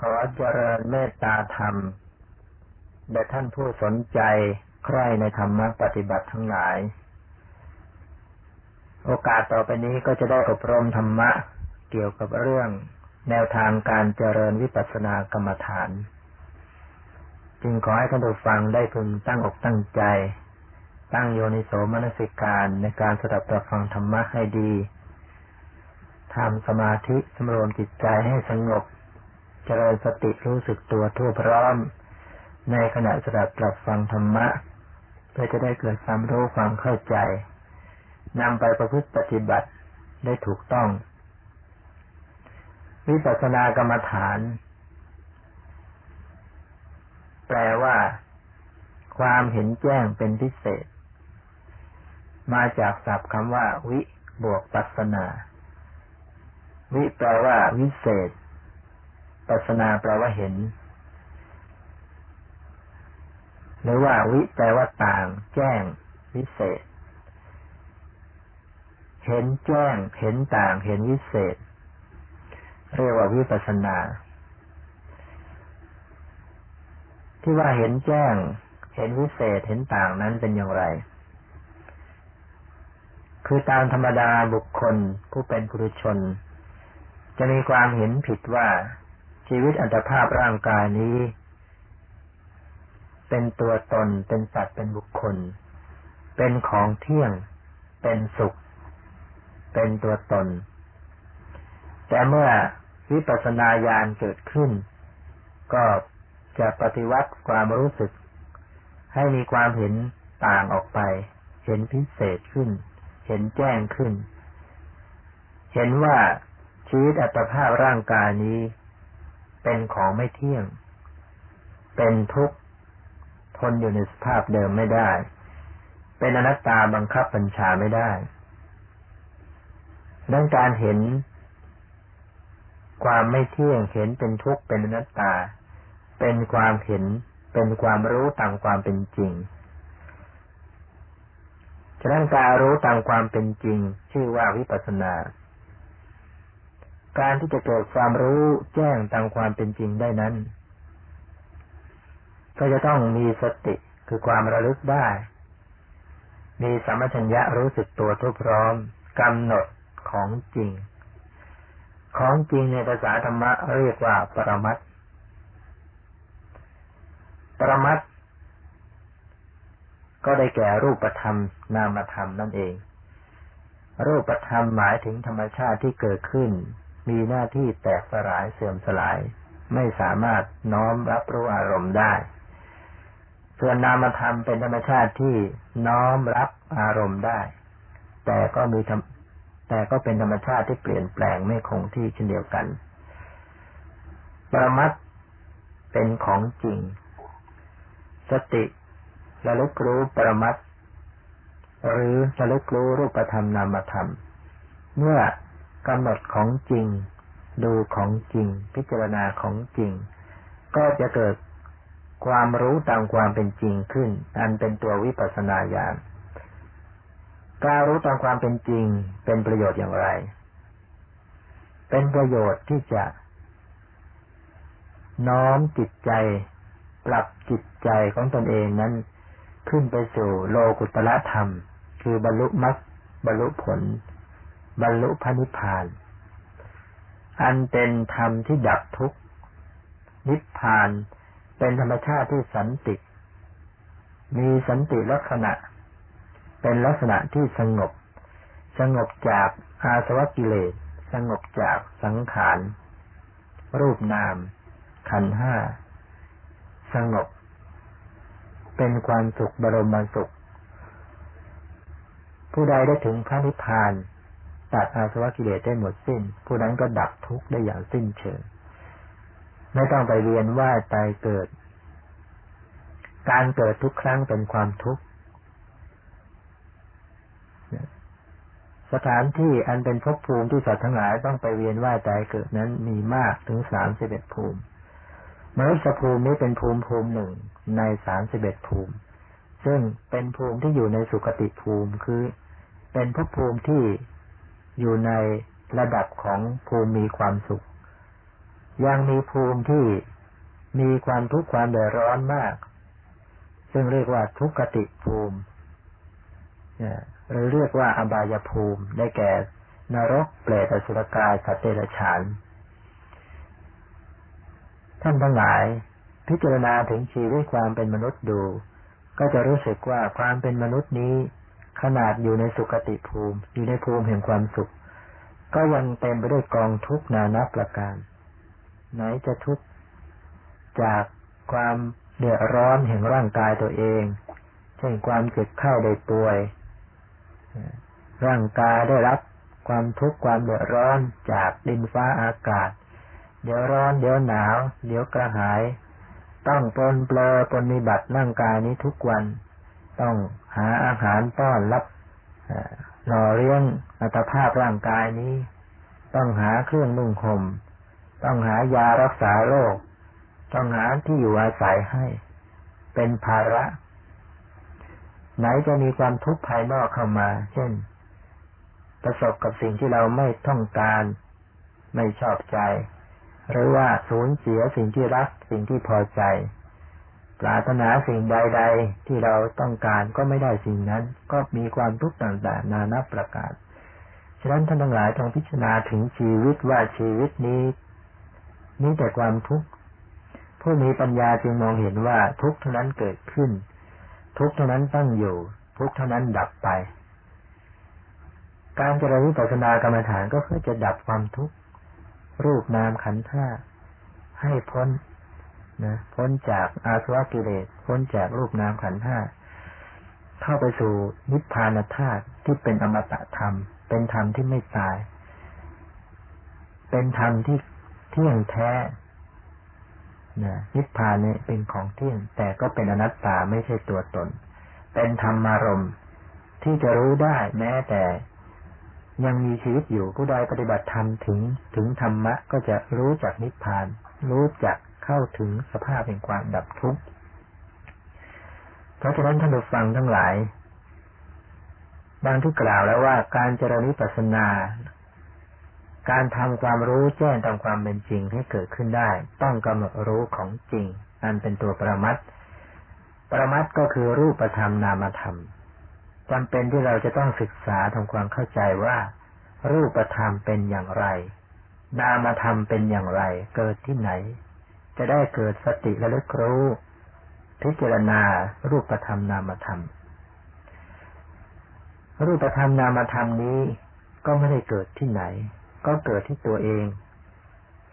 ขอเจริญเมตตาธรรมแด่ท่านผู้สนใจใคร่ในธรรมะปฏิบัติทั้งหลาย โอกาสต่อไปนี้ก็จะได้อบรมธรรมะเกี่ยวกับเรื่อง แนวทางการเจริญวิปัสสนากรรมฐาน จึงขอให้ท่านผู้ฟังได้พึงตั้งอกตั้งใจ ตั้งโยนิโสมนสิการในการสดับตรับฟังธรรมะให้ดีทำสมาธิสำรวมจิตใจให้สงบ เจริญสติรู้สึกตัวทั่วพร้อม ในขณะสดับตรับฟังธรรมะ เพื่อจะได้เกิดความรู้ความเข้าใจนำไปประพฤติปฏิบัติได้ถูกต้อง วิปัสสนากรรมฐาน แปลว่า ความเห็นแจ้งเป็นพิเศษ มาจากศัพท์คำว่า วิบวกปัสนา วิแปลว่าวิเศษ ปัสนาแปลว่าเห็น หรือว่าวิแปลว่าต่าง แจ้ง วิเศษ เห็นแจ้ง เห็นต่าง เห็นวิเศษ เรียกว่าวิปัสนา ที่ว่าเห็นแจ้ง เห็นวิเศษ เห็นต่างนั้นเป็นอย่างไร คือตามธรรมดาบุคคลผู้เป็นผู้ชนจะมีความเห็นผิดว่า ชีวิตอัตภาพร่างกายนี้ เป็นตัวตนเป็นสัตว์เป็นบุคคล เป็นของเที่ยง เป็นสุข เป็นตัวตน แต่เมื่อวิปัสสนาญาณเกิดขึ้น ก็จะปฏิวัติความรู้สึก ให้มีความเห็นต่างออกไป เห็นพิเศษขึ้น เห็นแจ้งขึ้น เห็นว่าชีวิตอัตภาพร่างกายนี้ เป็นของไม่เที่ยง เป็นทุกข์ทนอยู่ในสภาพเดิมไม่ได้ เป็นอนัตตาบังคับบัญชาไม่ได้ ดังการเห็น ความไม่เที่ยงเห็นเป็นทุกข์เป็นอนัตตา เป็นความเห็น เป็นความรู้ตามความเป็นจริงฉะนั้นการรู้ตามความเป็นจริง ชื่อว่าวิปัสสนา การที่จะเกิดความรู้แจ้งตามความเป็นจริงได้นั้น ก็จะต้องมีสติคือความระลึกได้ มีสัมมชัญญะรู้สึกตัวทุกพร้อมกำหนดของจริง ของจริงในภาษาธรรมะเรียกว่าปรมัตปรมัตก็ได้แก่รูปธรรมนามธรรมนั่นเองรูปธรรมหมายถึงธรรมชาติที่เกิดขึ้น มีหน้าที่แตกสลายเสื่อมสลาย ไม่สามารถน้อมรับรู้อารมณ์ได้ ส่วนนามธรรมเป็นธรรมชาติที่น้อมรับอารมณ์ได้ แต่ก็มีแต่ก็เป็นธรรมชาติที่เปลี่ยนแปลงไม่คงที่เช่นเดียวกัน ปรมัตเป็นของจริง สติระลึกรู้ปรมัตหรือระลึกรู้รูปธรรมนามธรรม เมื่อ กำหนดของจริง ดูของจริง พิจารณาของจริง ก็จะเกิดความรู้ตามความเป็นจริงขึ้น อันเป็นตัววิปัสสนาญาณการรู้ตามความเป็นจริงเป็นประโยชน์อย่างไร เป็นประโยชน์ที่จะ น้อมจิตใจ ปรับจิตใจของตนเองนั้น ขึ้นไปสู่โลกุตละธรรม คือบรรลุมรรคบรรลุผล บรรลุพระนิพพาน อันเป็นธรรมที่ดับทุกข์ นิพพานเป็นธรรมชาติที่สันติ มีสันติลักษณะ เป็นลักษณะที่สงบ สงบจากอาสวะกิเลส สงบจากสังขาร รูปนาม ขันห้า สงบ เป็นความสุขบรมสุข ผู้ใดได้ถึงพระนิพพาน ตัดอาสวะกิเลสได้หมดสิ้น ผู้นั้นก็ดับทุกข์ได้อย่างสิ้นเชิง ไม่ต้องไปเรียนว่าตายเกิด การเกิดทุกครั้งเป็นความทุกข์สถานที่อันเป็นภพภูมิที่สัตว์ทั้งหลายต้องไปเวียนว่ายตายเกิดนั้นมีมากถึงสามสิบเอ็ดภูมิมนุษย์ภูมินี้เป็นภูมิภูมิหนึ่งในสามสิบเอ็ดภูมิ ซึ่งเป็นภูมิที่อยู่ในสุคติภูมิคือ เป็นภพภูมิที่ อยู่ในระดับของภูมิมีความสุข ยังมีภูมิที่มีความทุกข์ความเดือดร้อนมาก ซึ่งเรียกว่าทุกขติภูมิหรือเรียกว่าอบายภูมิได้แก่นรกเปรตอสุรกายสัตว์เดรัจฉาน ท่านทั้งหลาย พิจารณาถึงชีวิตความเป็นมนุษย์ดู ก็จะรู้สึกว่าความเป็นมนุษย์นี้ ขนาดอยู่ในสุคติภูมิ อยู่ในภูมิแห่งความสุข ก็ยังเต็มไปด้วยกองทุกนานับประการ ไหนจะทุกข์จากความเดือดร้อนแห่งร่างกายตัวเอง เช่นความเจ็บไข้ได้ป่วย ร่างกายได้รับความทุกข์ความเดือดร้อนจากดินฟ้าอากาศ เดี๋ยวร้อน เดี๋ยวหนาว เดี๋ยวกระหาย ต้องปนเปลอปนิบัติร่างกายนี้ทุกวัน ต้องหาอาหารต้อนรับหล่อเลี้ยงอัตภาพร่างกายนี้ ต้องหาเครื่องนุ่งห่มต้องหายารักษาโรคต้องหาที่อยู่อาศัยให้ เป็นภาระ ไหนจะมีความทุกข์ภายนอกเข้ามา เช่น ประสบกับสิ่งที่เราไม่ต้องการ ไม่ชอบใจ หรือว่าสูญเสียสิ่งที่รักสิ่งที่พอใจ ปรารถนาสิ่งใดๆ ที่เราต้องการก็ไม่ได้สิ่งนั้น ก็มีความทุกข์ต่างๆ นานาประการ ฉะนั้นท่านทั้งหลายต้องพิจารณาถึงชีวิตว่าชีวิตนี้มีแต่ความทุกข์ ผู้มีปัญญาจึงมองเห็นว่าทุกข์เท่านั้นเกิดขึ้น ทุกข์เท่านั้นตั้งอยู่ ทุกข์เท่านั้นดับไป การเจริญวิปัสสนากรรมฐานก็เพื่อจะดับความทุกข์รูปนามขันธ์ห้าให้พ้น นะพ้นจากอาสวะกิเลสพ้นจากรูปนามขันธ์ห้าเข้าไปสู่นิพพานธาตุที่เป็นอมตะธรรม เป็นธรรมที่ไม่ตาย เป็นธรรมที่เที่ยงแท้นะนิพพานเนี่ยเป็นของเที่ยง แต่ก็เป็นอนัตตาไม่ใช่ตัวตน เป็นธรรมารมที่จะรู้ได้แม้แต่ยังมีชีวิตอยู่ผู้ใดปฏิบัติธรรมถึงถึงธรรมะก็จะรู้จักนิพพาน รู้จัก เข้าถึงสภาพแห่งความดับทุกข์ เพราะฉะนั้นท่านผู้ฟังทั้งหลายดังที่กล่าวแล้วว่าการเจริญวิปัสสนา การทำความรู้แจ้งตามความเป็นจริงให้เกิดขึ้นได้ ต้องกำหนดรู้ของจริงอันเป็นตัวประมัตประมัตก็คือรูปธรรมนามธรรมจำเป็นที่เราจะต้องศึกษาทำความเข้าใจว่า รูปธรรมเป็นอย่างไร นามธรรมเป็นอย่างไร เกิดที่ไหน จะได้เกิดสติระลึกรู้พิจารณารูปธรรมนามธรรม รูปธรรมนามธรรมนี้ก็ไม่ได้เกิดที่ไหน ก็เกิดที่ตัวเอง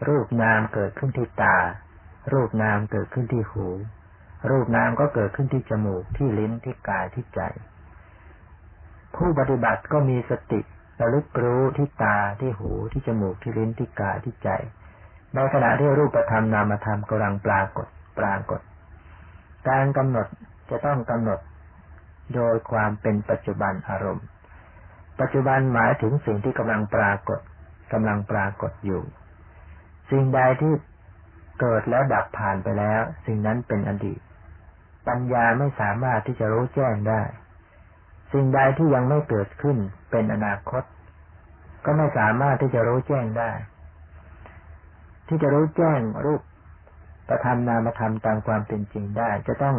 รูปนามเกิดขึ้นที่ตา รูปนามเกิดขึ้นที่หู รูปนามก็เกิดขึ้นที่จมูกที่ลิ้นที่กายที่ใจ ผู้ปฏิบัติก็มีสติระลึกรู้ที่ตาที่หูที่จมูกที่ลิ้นที่กายที่ใจ ในขณะที่รูปธรรมนามธรรมกำลังปรากฏปรากฏ การกำหนดจะต้องกำหนดโดยความเป็นปัจจุบันอารมณ์ ปัจจุบันหมายถึงสิ่งที่กำลังปรากฏกำลังปรากฏอยู่ สิ่งใดที่เกิดแล้วดับผ่านไปแล้ว สิ่งนั้นเป็นอดีต ปัญญาไม่สามารถที่จะรู้แจ้งได้ สิ่งใดที่ยังไม่เกิดขึ้นเป็นอนาคต ก็ไม่สามารถที่จะรู้แจ้งได้ ที่จะรู้แจ้งรูปประธรรมนามธรรมตามความเป็นจริงได้ จะต้อง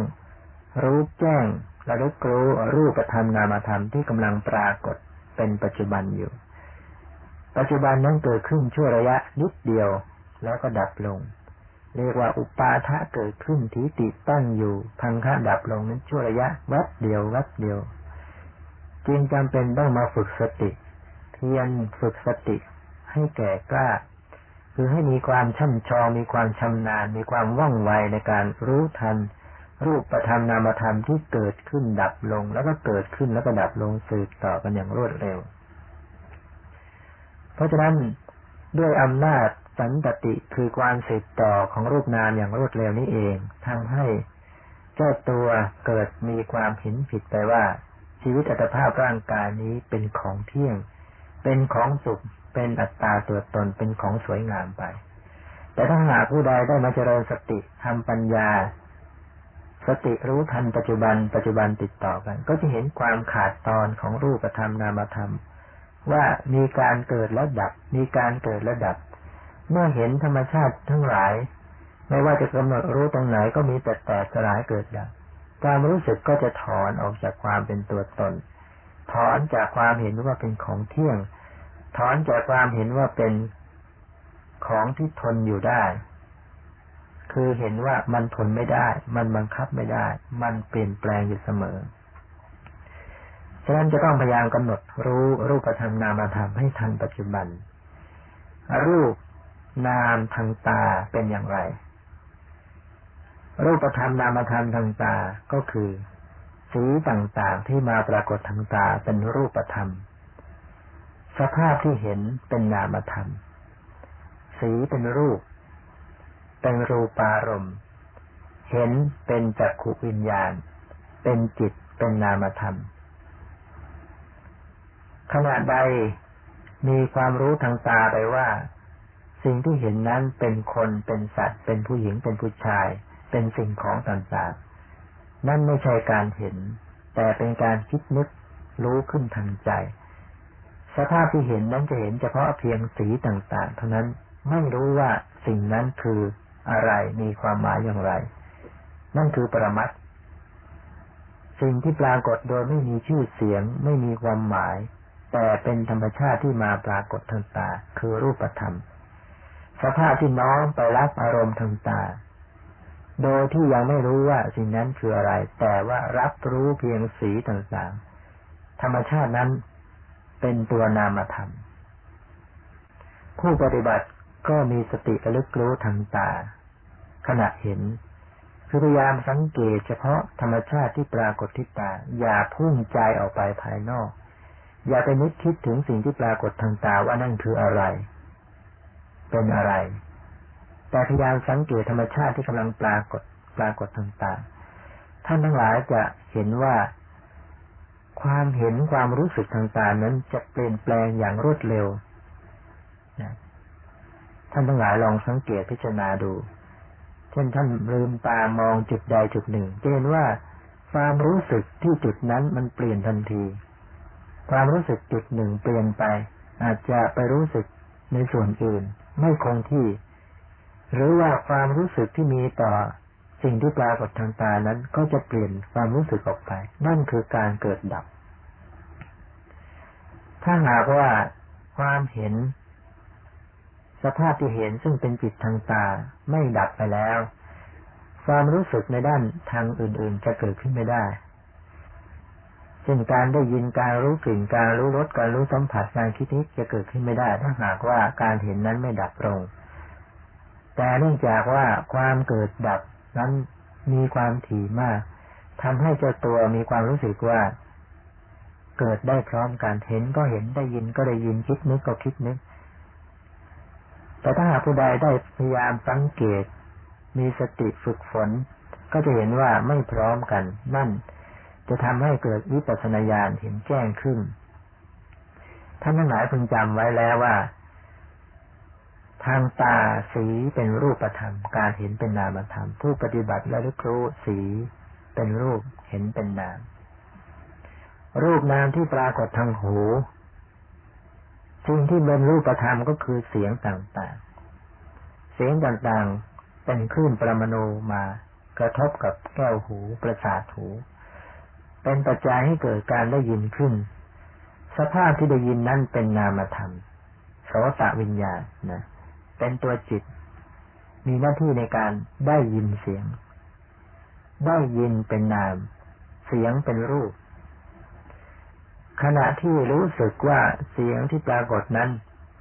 รู้แจ้งระลึกรู้รูปประธรรมนามธรรมที่กำลังปรากฏเป็นปัจจุบันอยู่ ปัจจุบันนั้นเกิดขึ้นชั่วระยะนิดเดียวแล้วก็ดับลง เรียกว่าอุปาทะเกิดขึ้นทีติตั้งอยู่พังคะดับลงนั้นชั่วระยะวัดเดียววัดเดียว จึงจำเป็นต้องมาฝึกสติ เพียรฝึกสติให้แก่กล้า คือให้มีความช่ำชอง มีความชำนาญ มีความว่องไวในการรู้ทัน รูปประธรรมนามธรรมที่เกิดขึ้นดับลง แล้วก็เกิดขึ้นแล้วก็ดับลงสืบต่อกันอย่างรวดเร็ว เพราะฉะนั้นด้วยอำนาจสันตติคือความสืบต่อของรูปนามอย่างรวดเร็วนี้เองทำให้เจ้าตัวเกิดมีความเห็นผิดไปว่า ชีวิตอัตภาพร่างกายนี้เป็นของเที่ยง เป็นของสุข เป็นอัตตาตัวตนเป็นของสวยงามไป แต่ถ้าหากผู้ใดได้มาเจริญสติทำปัญญา สติรู้ทันปัจจุบัน ปัจจุบันติดต่อกัน ก็จะเห็นความขาดตอนของรูปธรรมนามธรรม ว่ามีการเกิดแล้วดับ มีการเกิดแล้วดับ เมื่อเห็นธรรมชาติทั้งหลาย ไม่ว่าจะกำหนดรู้ตรงไหนก็มีแต่แตกสลายเกิดดับความรู้สึกก็จะถอนออกจากความเป็นตัวตน ถอนจากความเห็นว่าเป็นของเที่ยง ถอนจากความเห็นว่าเป็นของที่ทนอยู่ได้ คือเห็นว่ามันทนไม่ได้ มันบังคับไม่ได้ มันเปลี่ยนแปลงอยู่เสมอ ฉะนั้นจะต้องพยายามกำหนดรู้รูปธรรมนามธรรมให้ทันปัจจุบัน รูปนามทางตาเป็นอย่างไร รูปธรรมนามธรรมทางตาก็คือ สีต่างๆที่มาปรากฏทางตาเป็นรูปธรรม สภาพที่เห็นเป็นนามธรรม สีเป็นรูป เป็นรูปารมณ์เห็นเป็นจักขุวิญญาณ เป็นจิตเป็นนามธรรม ขณะใดมีความรู้ทางตาไปว่า สิ่งที่เห็นนั้นเป็นคนเป็นสัตว์ เป็นผู้หญิงเป็นผู้ชาย เป็นสิ่งของต่างๆ นั่นไม่ใช่การเห็น แต่เป็นการคิดนึกรู้ขึ้นทางใจ สภาพที่เห็นนั้นจะเห็นเฉพาะเพียงสีต่าง ๆ เท่านั้นไม่รู้ว่าสิ่งนั้นคืออะไรมีความหมายอย่างไร นั่นคือปรมัตสิ่งที่ปรากฏโดยไม่มีชื่อเสียง ไม่มีความหมาย แต่เป็นธรรมชาติที่มาปรากฏทางตา คือรูปธรรม สภาพที่น้อมไปรับอารมณ์ทางตา โดยที่ยังไม่รู้ว่าสิ่งนั้นคืออะไร แต่ว่ารับรู้เพียงสีต่างๆ ธรรมชาตินั้น เป็นตัวนามธรรม ผู้ปฏิบัติก็มีสติระลึกรู้ทางตา ขณะเห็นคือพยายามสังเกตเฉพาะธรรมชาติที่ปรากฏที่ตา อย่าพุ่งใจออกไปภายนอก อย่าไปนึกคิดถึงสิ่งที่ปรากฏทางตาว่านั่นคืออะไร เป็นอะไร แต่พยายามสังเกตธรรมชาติที่กำลังปรากฏปรากฏต่างๆท่านทั้งหลายจะเห็นว่า ความเห็นความรู้สึกต่างๆนั้นจะเปลี่ยนแปลงอย่างรวดเร็วนะท่านทั้งหลายลองสังเกตพิจารณาดู เช่นท่านลืมตามองจุดใดจุดหนึ่งจะเห็นว่าความรู้สึกที่จุดนั้นมันเปลี่ยนทันที ความรู้สึกจุดหนึ่งเปลี่ยนไป อาจจะไปรู้สึกในส่วนอื่น ไม่คงที่ หรือว่าความรู้สึกที่มีต่อ สิ่งที่ปรากฏทางตานั้นก็จะเปลี่ยนความรู้สึกออกไป นั่นคือการเกิดดับ ถ้าหากว่าความเห็น สภาพที่เห็นซึ่งเป็นจิตทางตาไม่ดับไปแล้ว ความรู้สึกในด้านทางอื่น ๆ จะเกิดขึ้นไม่ได้เช่นการได้ยินการรู้กลิ่นการรู้รสการรู้สัมผัสการคิดนี้จะเกิดขึ้นไม่ได้ ถ้าหากว่าการเห็นนั้นไม่ดับลงแต่เนื่องจากว่าความเกิดดับ นั้นมีความถี่มากทำให้เจ้าตัวมีความรู้สึกว่า เกิดได้พร้อมกันเห็นก็เห็นได้ยินก็ได้ยินคิดนึกก็คิดนึก แต่ถ้าหากผู้ใดได้พยายามสังเกต มีสติฝึกฝน ก็จะเห็นว่าไม่พร้อมกัน นั่น จะทำให้เกิดวิปัสสนาญาณเห็นแจ้งขึ้น ท่านทั้งหลายพึงจำไว้แล้วว่า ทางตาสีเป็นรูปธรรม การเห็นเป็นนามธรรม ผู้ปฏิบัติและลึกรู้สีเป็นรูปเห็นเป็นนาม รูปนามที่ปรากฏทางหูสิ่งที่เป็นรูปธรรมก็คือเสียงต่างๆ เสียงต่างๆเป็นคลื่นปรมาณูมากระทบกับแก้วหูประสาทหู เป็นปัจจัยให้เกิดการได้ยินขึ้น สภาพที่ได้ยินนั้นเป็นนามธรรมโสตวิญญาณนะ เป็นตัวจิต มีหน้าที่ในการได้ยินเสียง ได้ยินเป็นนาม เสียงเป็นรูป ขณะที่รู้สึกว่าเสียงที่ปรากฏนั้น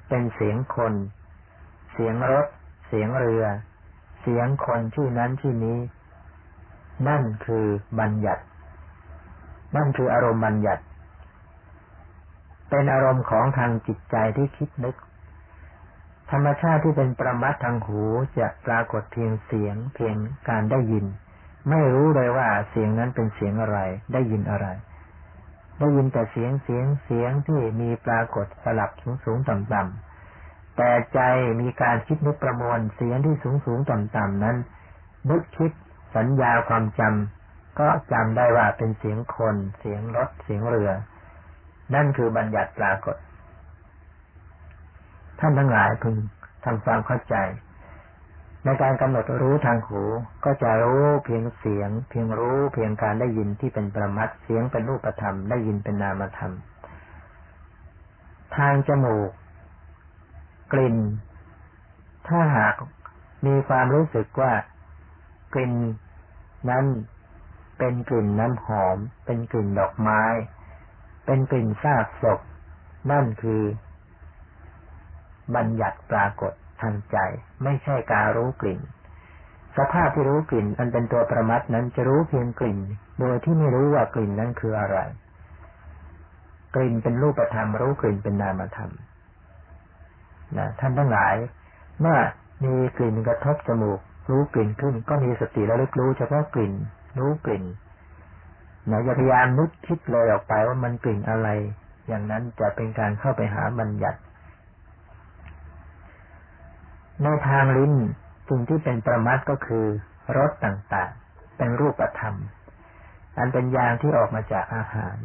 เป็นเสียงคน เสียงรถ เสียงเรือ เสียงคนชื่อนั้นชื่อนี้ นั่นคือบัญญัติ นั่นคืออารมณ์บัญญัติ เป็นอารมณ์ของทางจิตใจที่คิดนึก ธรรมชาติที่เป็นประมัดทางหูจะปรากฏเพียงเสียง เพียงการได้ยิน ไม่รู้เลยว่าเสียงนั้นเป็นเสียงอะไร ได้ยินอะไร ได้ยินแต่เสียงเสียงเสียงที่มีปรากฏสลับสูงสูงต่ำต่ำแต่ใจมีการคิดนึกประมวลเสียงที่สูงสูงต่ำต่ำนั้นนึกคิดสัญญาความจำก็จำได้ว่าเป็นเสียงคน เสียงรถเสียงเรือ นั่นคือบัญญัติปรากฏ ท่านทั้งหลายพึงทำความเข้าใจ ในการกำหนดรู้ทางหู ก็จะรู้เพียงเสียง เพียงรู้เพียงการได้ยินที่เป็นประมัดเสียงเป็นรูปธรรมได้ยินเป็นนามธรรม ทางจมูก กลิ่น ถ้าหากมีความรู้สึกว่ากลิ่นนั้นเป็นกลิ่นน้ำหอม เป็นกลิ่นดอกไม้ เป็นกลิ่นซากศพ นั่นคือ บัญญัติปรากฏทางใจ ไม่ใช่การรู้กลิ่น สภาพที่รู้กลิ่น อันเป็นตัวประมัดนั้นจะรู้เพียงกลิ่น โดยที่ไม่รู้ว่ากลิ่นนั้นคืออะไร กลิ่นเป็นรูปธรรม รู้กลิ่นเป็นนามธรรมนะท่านทั้งหลาย เมื่อมีกลิ่นกระทบจมูก รู้กลิ่นขึ้น ก็มีสติระลึกรู้เฉพาะกลิ่น รู้กลิ่นนะอย่าพยายามนึกคิดเลยออกไปว่ามันกลิ่นอะไร อย่างนั้นจะเป็นการเข้าไปหาบัญญัติ ในทางลิ้นสิ่งที่เป็นประมัดก็คือรสต่างๆ เป็นรูปธรรม อันเป็นยางที่ออกมาจากอาหาร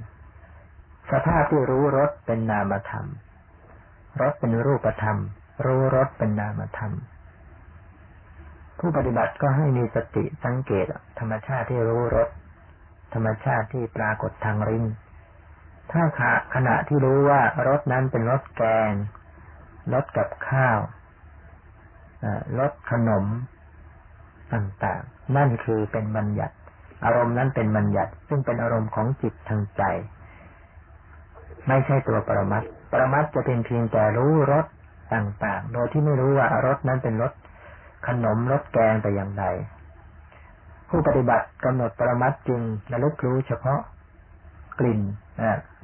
สภาพที่รู้รสเป็นนามธรรม รสเป็นรูปธรรม รู้รสเป็นนามธรรม ผู้ปฏิบัติก็ให้มีสติสังเกตธรรมชาติที่รู้รสธรรมชาติที่ปรากฏทางริมถ้าขณะที่รู้ว่ารสนั้นเป็นรสแกงรสกับข้าว รสขนมต่างๆ นั่นคือเป็นบัญญัติ อารมณ์นั้นเป็นบัญญัติ ซึ่งเป็นอารมณ์ของจิตทางใจ ไม่ใช่ตัวปรมัตปรมัตจะเป็นเพียงแต่รู้รสต่างๆ โดยที่ไม่รู้ว่ารสนั้นเป็นรสขนมรสแกงแต่อย่างใดผู้ปฏิบัติกำหนดปรมัตจึงระลึกรู้เฉพาะกลิ่น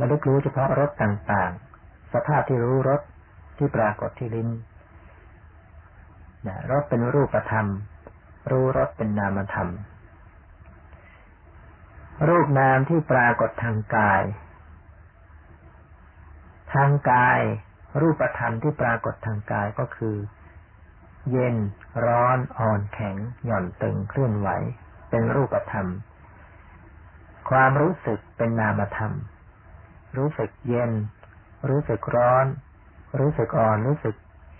ระลึกรู้เฉพาะรสต่างๆ สภาพที่รู้รสที่ปรากฏที่ลิ้น รสเป็นรูปธรรม รู้รสเป็นนามธรรม รูปนามที่ปรากฏทางกาย ทางกาย รูปธรรมที่ปรากฏทางกายก็คือ เย็น ร้อน อ่อนแข็ง หย่อนตึง เคลื่อนไหว เป็นรูปธรรม ความรู้สึกเป็นนามธรรม รู้สึกเย็น รู้สึกร้อน รู้สึกอ่อน รู้สึก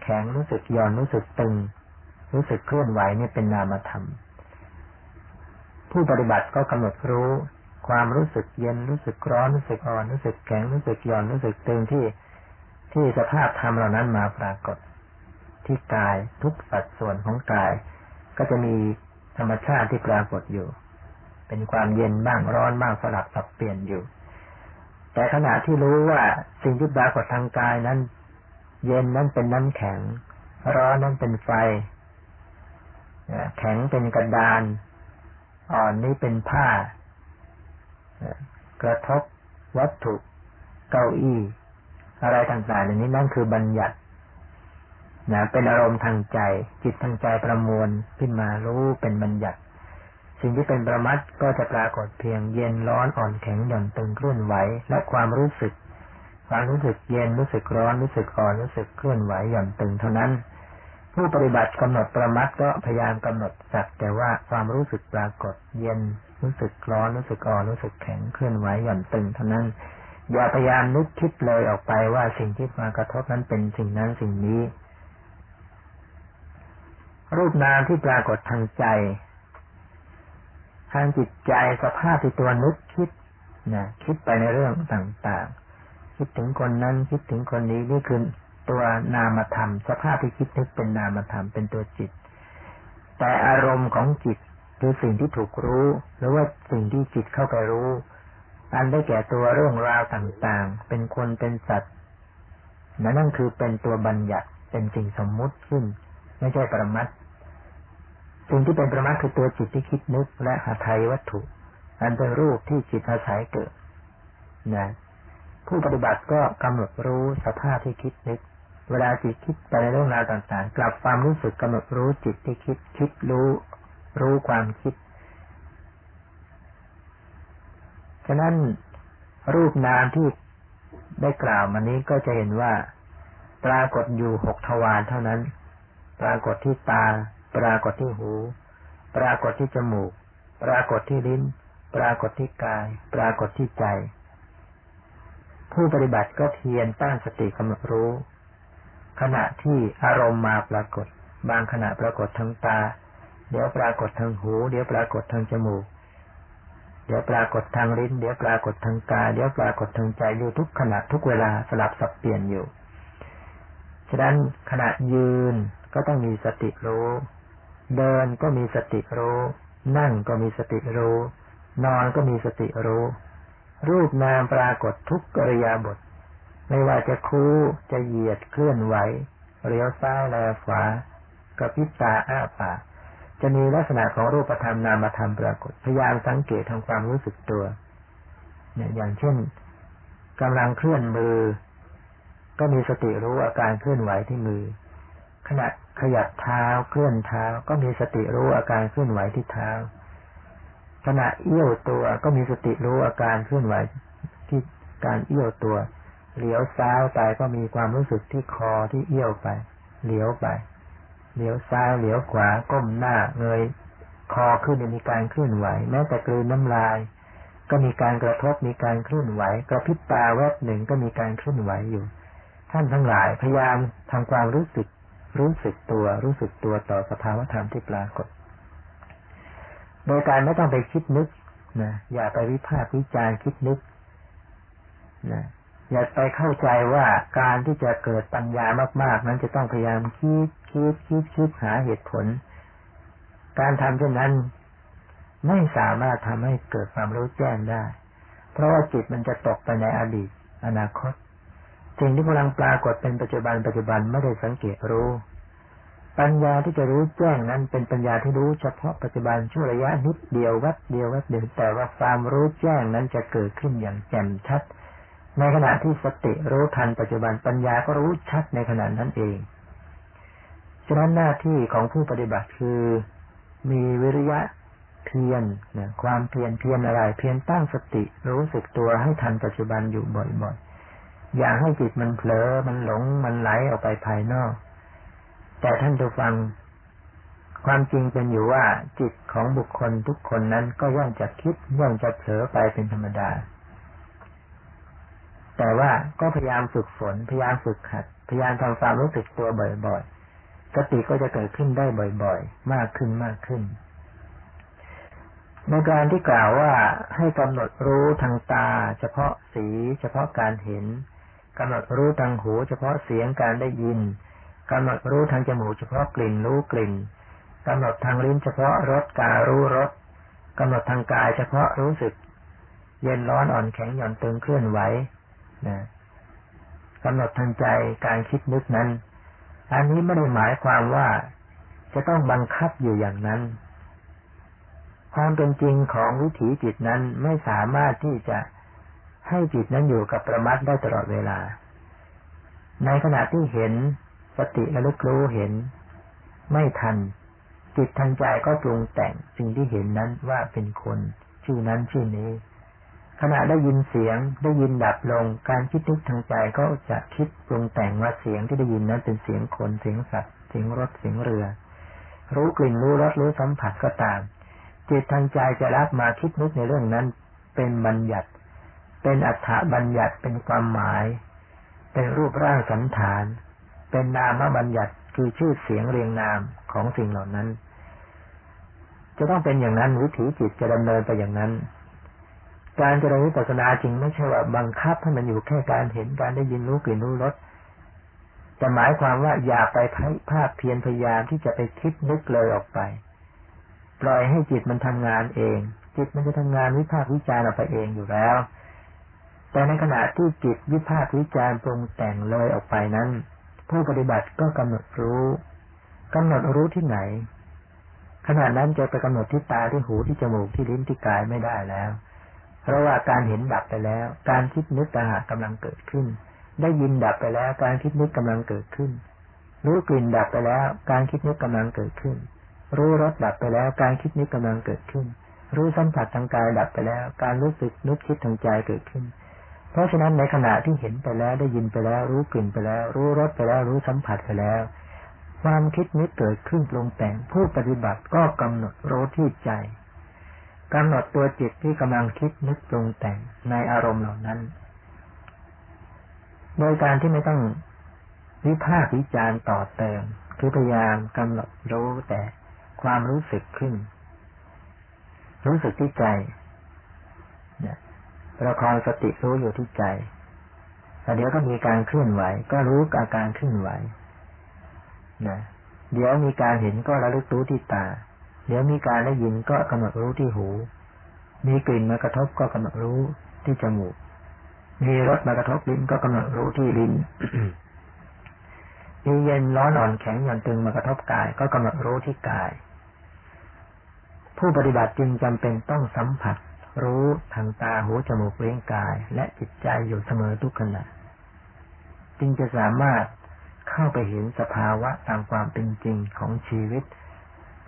แข็งรู้สึกหย่อนรู้สึกตึง รู้สึกเคลื่อนไหวนี่เป็นนามธรรม ผู้ปฏิบัติก็กำหนดรู้ ความรู้สึกเย็นรู้สึกร้อนรู้สึกอ่อนรู้สึกแข็งรู้สึกหย่อนรู้สึกตึงที่ที่สภาพธรรมเหล่านั้นมาปรากฏ ที่กายทุกสัดส่วนของกาย ก็จะมีธรรมชาติที่ปรากฏอยู่ เป็นความเย็นบ้างร้อนบ้างสลับสับเปลี่ยนอยู่ แต่ขณะที่รู้ว่าสิ่งที่ปรากฏทางกายนั้น เย็นนั้นเป็นน้ำแข็ง ร้อนนั้นเป็นไฟแข็งเป็นกระดาน อ่อนนี้เป็นผ้า กระทบวัตถุเก้าอี้ อะไรต่างๆเหล่านี้นั่นคือบัญญัตินะเป็นอารมณ์ทางใจ จิตทางใจประมวลขึ้นมารู้เป็นบัญญัติ สิ่งที่เป็นประมัดก็จะปรากฏเพียงเย็นร้อนอ่อนแข็งหย่อนตึงเคลื่อนไหวและความรู้สึก ความรู้สึกเย็นรู้สึกร้อนรู้สึกอ่อนรู้สึกเคลื่อนไหวหย่อนตึงเท่านั้น ผู้ปฏิบัติกำหนดประมัดก็พยายามกำหนดสักแต่ว่าความรู้สึกปรากฏ เย็นรู้สึกร้อนรู้สึกอ่อนรู้สึกแข็งเคลื่อนไหวหย่อนตึงเท่านั้นอย่าพยายามนึกคิดเลยออกไปว่าสิ่งที่มากระทบนั้นเป็นสิ่งนั้นสิ่งนี้ รูปนามที่ปรากฏทางใจ ทางจิตใจสภาพที่ตัวนึกคิดนะคิดไปในเรื่องต่างๆ คิดถึงคนนั้นคิดถึงคนนี้นี่คือตัวนามธรรม สภาพที่คิดนึกเป็นนามธรรมเป็นตัวจิต แต่อารมณ์ของจิตคือสิ่งที่ถูกรู้ หรือว่าสิ่งที่จิตเข้าไปรู้ อันได้แก่ตัวเรื่องราวต่างๆ เป็นคนเป็นสัตว์นั่นคือเป็นตัวบัญญัติเป็นสิ่งสมมุติขึ้น ไม่ใช่ปรมัตสิ่งที่เป็นประมาทคือตัวจิตที่คิดนึกและหาไทยวัตถุ อันเป็นรูปที่จิตอาศัยเกิดนะ ผู้ปฏิบัติก็กำหนดรู้สภาพที่คิดนึก เวลาจิตคิดไปในเรื่องราวต่างๆ กลับความรู้สึกกำหนดรู้จิตที่คิด คิดรู้ รู้ความคิด ฉะนั้นรูปนามที่ได้กล่าวมานี้ก็จะเห็นว่า ปรากฏอยู่หกทวารเท่านั้น ปรากฏที่ตา ปรากฏที่หู ปรากฏที่จมูก ปรากฏที่ลิ้น ปรากฏที่กาย ปรากฏที่ใจ ผู้ปฏิบัติก็เพียรตั้งสติกำหนดรู้ ขณะที่อารมณ์มาปรากฏ บางขณะปรากฏทางตา เดี๋ยวปรากฏทางหู เดี๋ยวปรากฏทางจมูก เดี๋ยวปรากฏทางลิ้น เดี๋ยวปรากฏทางกายเดี๋ยวปรากฏทางใจอยู่ทุกขณะทุกเวลาสลับสับเปลี่ยนอยู่ ฉะนั้นขณะยืนก็ต้องมีสติรู้ เดินก็มีสติรู้ นั่งก็มีสติรู้ นอนก็มีสติรู้ รูปนามปรากฏทุกกริยาบท ไม่ว่าจะคู่จะเหยียดเคลื่อนไหวเลี้ยวซ้ายแลขวากระพริบตาอ้าปากจะมีลักษณะของรูปธรรมนามธรรมปรากฏพยายามสังเกตทางความรู้สึกตัวเนี่ยอย่างเช่นกำลังเคลื่อนมือ ก็มีสติรู้อาการเคลื่อนไหวที่มือ ขณะขยับเท้าเคลื่อนเท้า ก็มีสติรู้อาการเคลื่อนไหวที่เท้า ขณะเอี้ยวตัวก็มีสติรู้อาการเคลื่อนไหวที่การเอี้ยวตัว เหลียวซ้ายไปก็มีความรู้สึกที่คอที่เอี้ยวไป เหลียวไป เหลียวซ้ายเหลียวขวาก้มหน้าเงยคอขึ้นมีการเคลื่อนไหว แม้แต่กลืนน้ำลาย ก็มีการกระทบมีการเคลื่อนไหว กระพริบตาแวบหนึ่งก็มีการเคลื่อนไหวอยู่ ท่านทั้งหลายพยายามทำความรู้สึก รู้สึกตัว รู้สึกตัวต่อสภาวธรรมที่ปรากฏ โดยการไม่ต้องไปคิดนึกนะอย่าไปวิพากษ์วิจารณ์คิดนึกนะอย่าไปเข้าใจว่าการที่จะเกิดปัญญามากๆ นั้นจะต้องพยายามคิดคิดคิดคิดหาเหตุผล การทำเช่นนั้น ไม่สามารถทำให้เกิดความรู้แจ้งได้ เพราะว่าจิตมันจะตกไปในอดีต อนาคต สิ่งที่กำลังปรากฏเป็นปัจจุบันปัจจุบันไม่ได้สังเกตรู้ ปัญญาที่จะรู้แจ้งนั้นเป็นปัญญาที่รู้เฉพาะปัจจุบันช่วงระยะนิดเดียววัดเดียววัดเดียวแต่ว่าความรู้แจ้งนั้นจะเกิดขึ้นอย่างแจ่มชัด ในขณะที่สติรู้ทันปัจจุบันปัญญาก็รู้ชัดในขณะนั้นเองฉะนั้นหน้าที่ของผู้ปฏิบัติคือมีวิริยะเพียรนะความเพียรเพียรอะไร เพียรตั้งสติ รู้สึกตัวให้ทันปัจจุบันอยู่บ่อยๆอย่าให้จิตมันเผลอมันหลงมันไหลออกไปภายนอก แต่ท่านจะฟัง ความจริงเป็นอยู่ว่าจิตของบุคคลทุกคนนั้นก็ย่อมจะคิดย่อมจะเผลอไปเป็นธรรมดา แต่ว่าก็พยายามฝึกฝนพยายามฝึกขัด พยายามทำความรู้สึกตัวบ่อยๆสติก็จะเกิดขึ้นได้บ่อยๆ มากขึ้นมากขึ้นในการที่กล่าวว่าให้กำหนดรู้ทางตา เฉพาะสี เฉพาะการเห็นกำหนดรู้ทางหู เฉพาะเสียงการได้ยิน กำหนดรู้ทางจมูกเฉพาะกลิ่นรู้กลิ่นกำหนดทางลิ้นเฉพาะรสการรู้รสกำหนดทางกายเฉพาะรู้สึก เย็นร้อนอ่อนแข็งหย่อนตึงเคลื่อนไหวนะกำหนดทางใจการคิดนึกนั้น อันนี้ไม่ได้หมายความว่าจะต้องบังคับอยู่อย่างนั้น ความเป็นจริงของวิถีจิตนั้นไม่สามารถที่จะให้จิตนั้นอยู่กับประมัดได้ตลอดเวลา ในขณะที่เห็น สติระลึกรู้เห็น ไม่ทัน จิตทางใจก็ปรุงแต่งสิ่งที่เห็นนั้นว่าเป็นคนชื่อนั้นชื่อนี้ ขณะได้ยินเสียงได้ยินดับลง การคิดนึกทางใจก็จะคิดปรุงแต่งว่าเสียงที่ได้ยินนั้นเป็นเสียงคนเสียงสัตว์เสียงรถเสียงเรือ รู้กลิ่นรู้รสรู้สัมผัสก็ตาม จิตทางใจจะรับมาคิดนึกในเรื่องนั้น เป็นบัญญัติ เป็นอัฏฐบัญญัติเป็นความหมาย เป็นรูปร่างสันฐาน เป็นนามบัญญัติคือชื่อเสียงเรียงนามของสิ่งเหล่านั้น จะต้องเป็นอย่างนั้นวิถีจิตจะดำเนินไปอย่างนั้น การเจริญวิปัสสนาจริงไม่ใช่ว่าบังคับให้มันอยู่แค่การเห็นการได้ยินรู้กลิ่นรู้รสแต่หมายความว่าอย่าไปภาพเพียรพยายามที่จะไปคิดนึกเลยออกไป ปล่อยให้จิตมันทำงานเอง จิตมันจะทำงานวิพากษ์วิจารณ์ออกไปเองอยู่แล้ว แต่ในขณะที่จิตวิพากษ์วิจารณ์ปรุงแต่งเลยออกไปนั้น ผู้ปฏิบัติก็กำหนดรู้กำหนดรู้ที่ไหน ขณะนั้นจะไปกำหนดที่ตาที่หูที่จมูกที่ลิ้นที่กายไม่ได้แล้ว เพราะว่าการเห็นดับไปแล้ว การคิดนึกต่างหากกำลังเกิดขึ้น ได้ยินดับไปแล้ว การคิดนึกกำลังเกิดขึ้น รู้กลิ่นดับไปแล้ว การคิดนึกกำลังเกิดขึ้น รู้รสดับไปแล้ว การคิดนึกกำลังเกิดขึ้น รู้สัมผัสทางกายดับไปแล้ว การรู้สึกนึกคิดทางใจเกิดขึ้น เพราะฉะนั้นในขณะที่เห็นไปแล้วได้ยินไปแล้ว รู้กลิ่นไปแล้ว รู้รสไปแล้ว รู้สัมผัสไปแล้ว ความคิดนึกเกิดขึ้นลงแต่งผู้ปฏิบัติก็กำหนดรู้ที่ใจกำหนดตัวจิตที่กำลังคิดนึกปรุงแต่งในอารมณ์เหล่านั้น โดยการที่ไม่ต้องวิพากษ์วิจารณ์ต่อเติมคือพยายามกำหนดรู้แต่ความรู้สึกขึ้น รู้สึกที่ใจ ประคองสติรู้อยู่ที่ใจแต่เดี๋ยวก็มีการเคลื่อนไหว ก็รู้อาการเคลื่อนไหวนะเดี๋ยวมีการเห็นก็ระลึกรู้ที่ตา เดี๋ยวมีการได้ยินก็กำหนดรู้ที่หู มีกลิ่นมากระทบก็กำหนดรู้ที่จมูก มีรสมากระทบลิ้นก็กำหนดรู้ที่ลิ้น มีเย็นร้อนอ่อนแข็งหย่อนตึงมากระทบกาย ก็กำหนดรู้ที่กาย ผู้ปฏิบัติจึงจำเป็นต้องสัมผัส รู้ทางตาหูจมูกเลี้ยงกาย และจิตใจอยู่เสมอทุกขณะ จึงจะสามารถเข้าไปเห็นสภาวะตามความเป็นจริงของชีวิต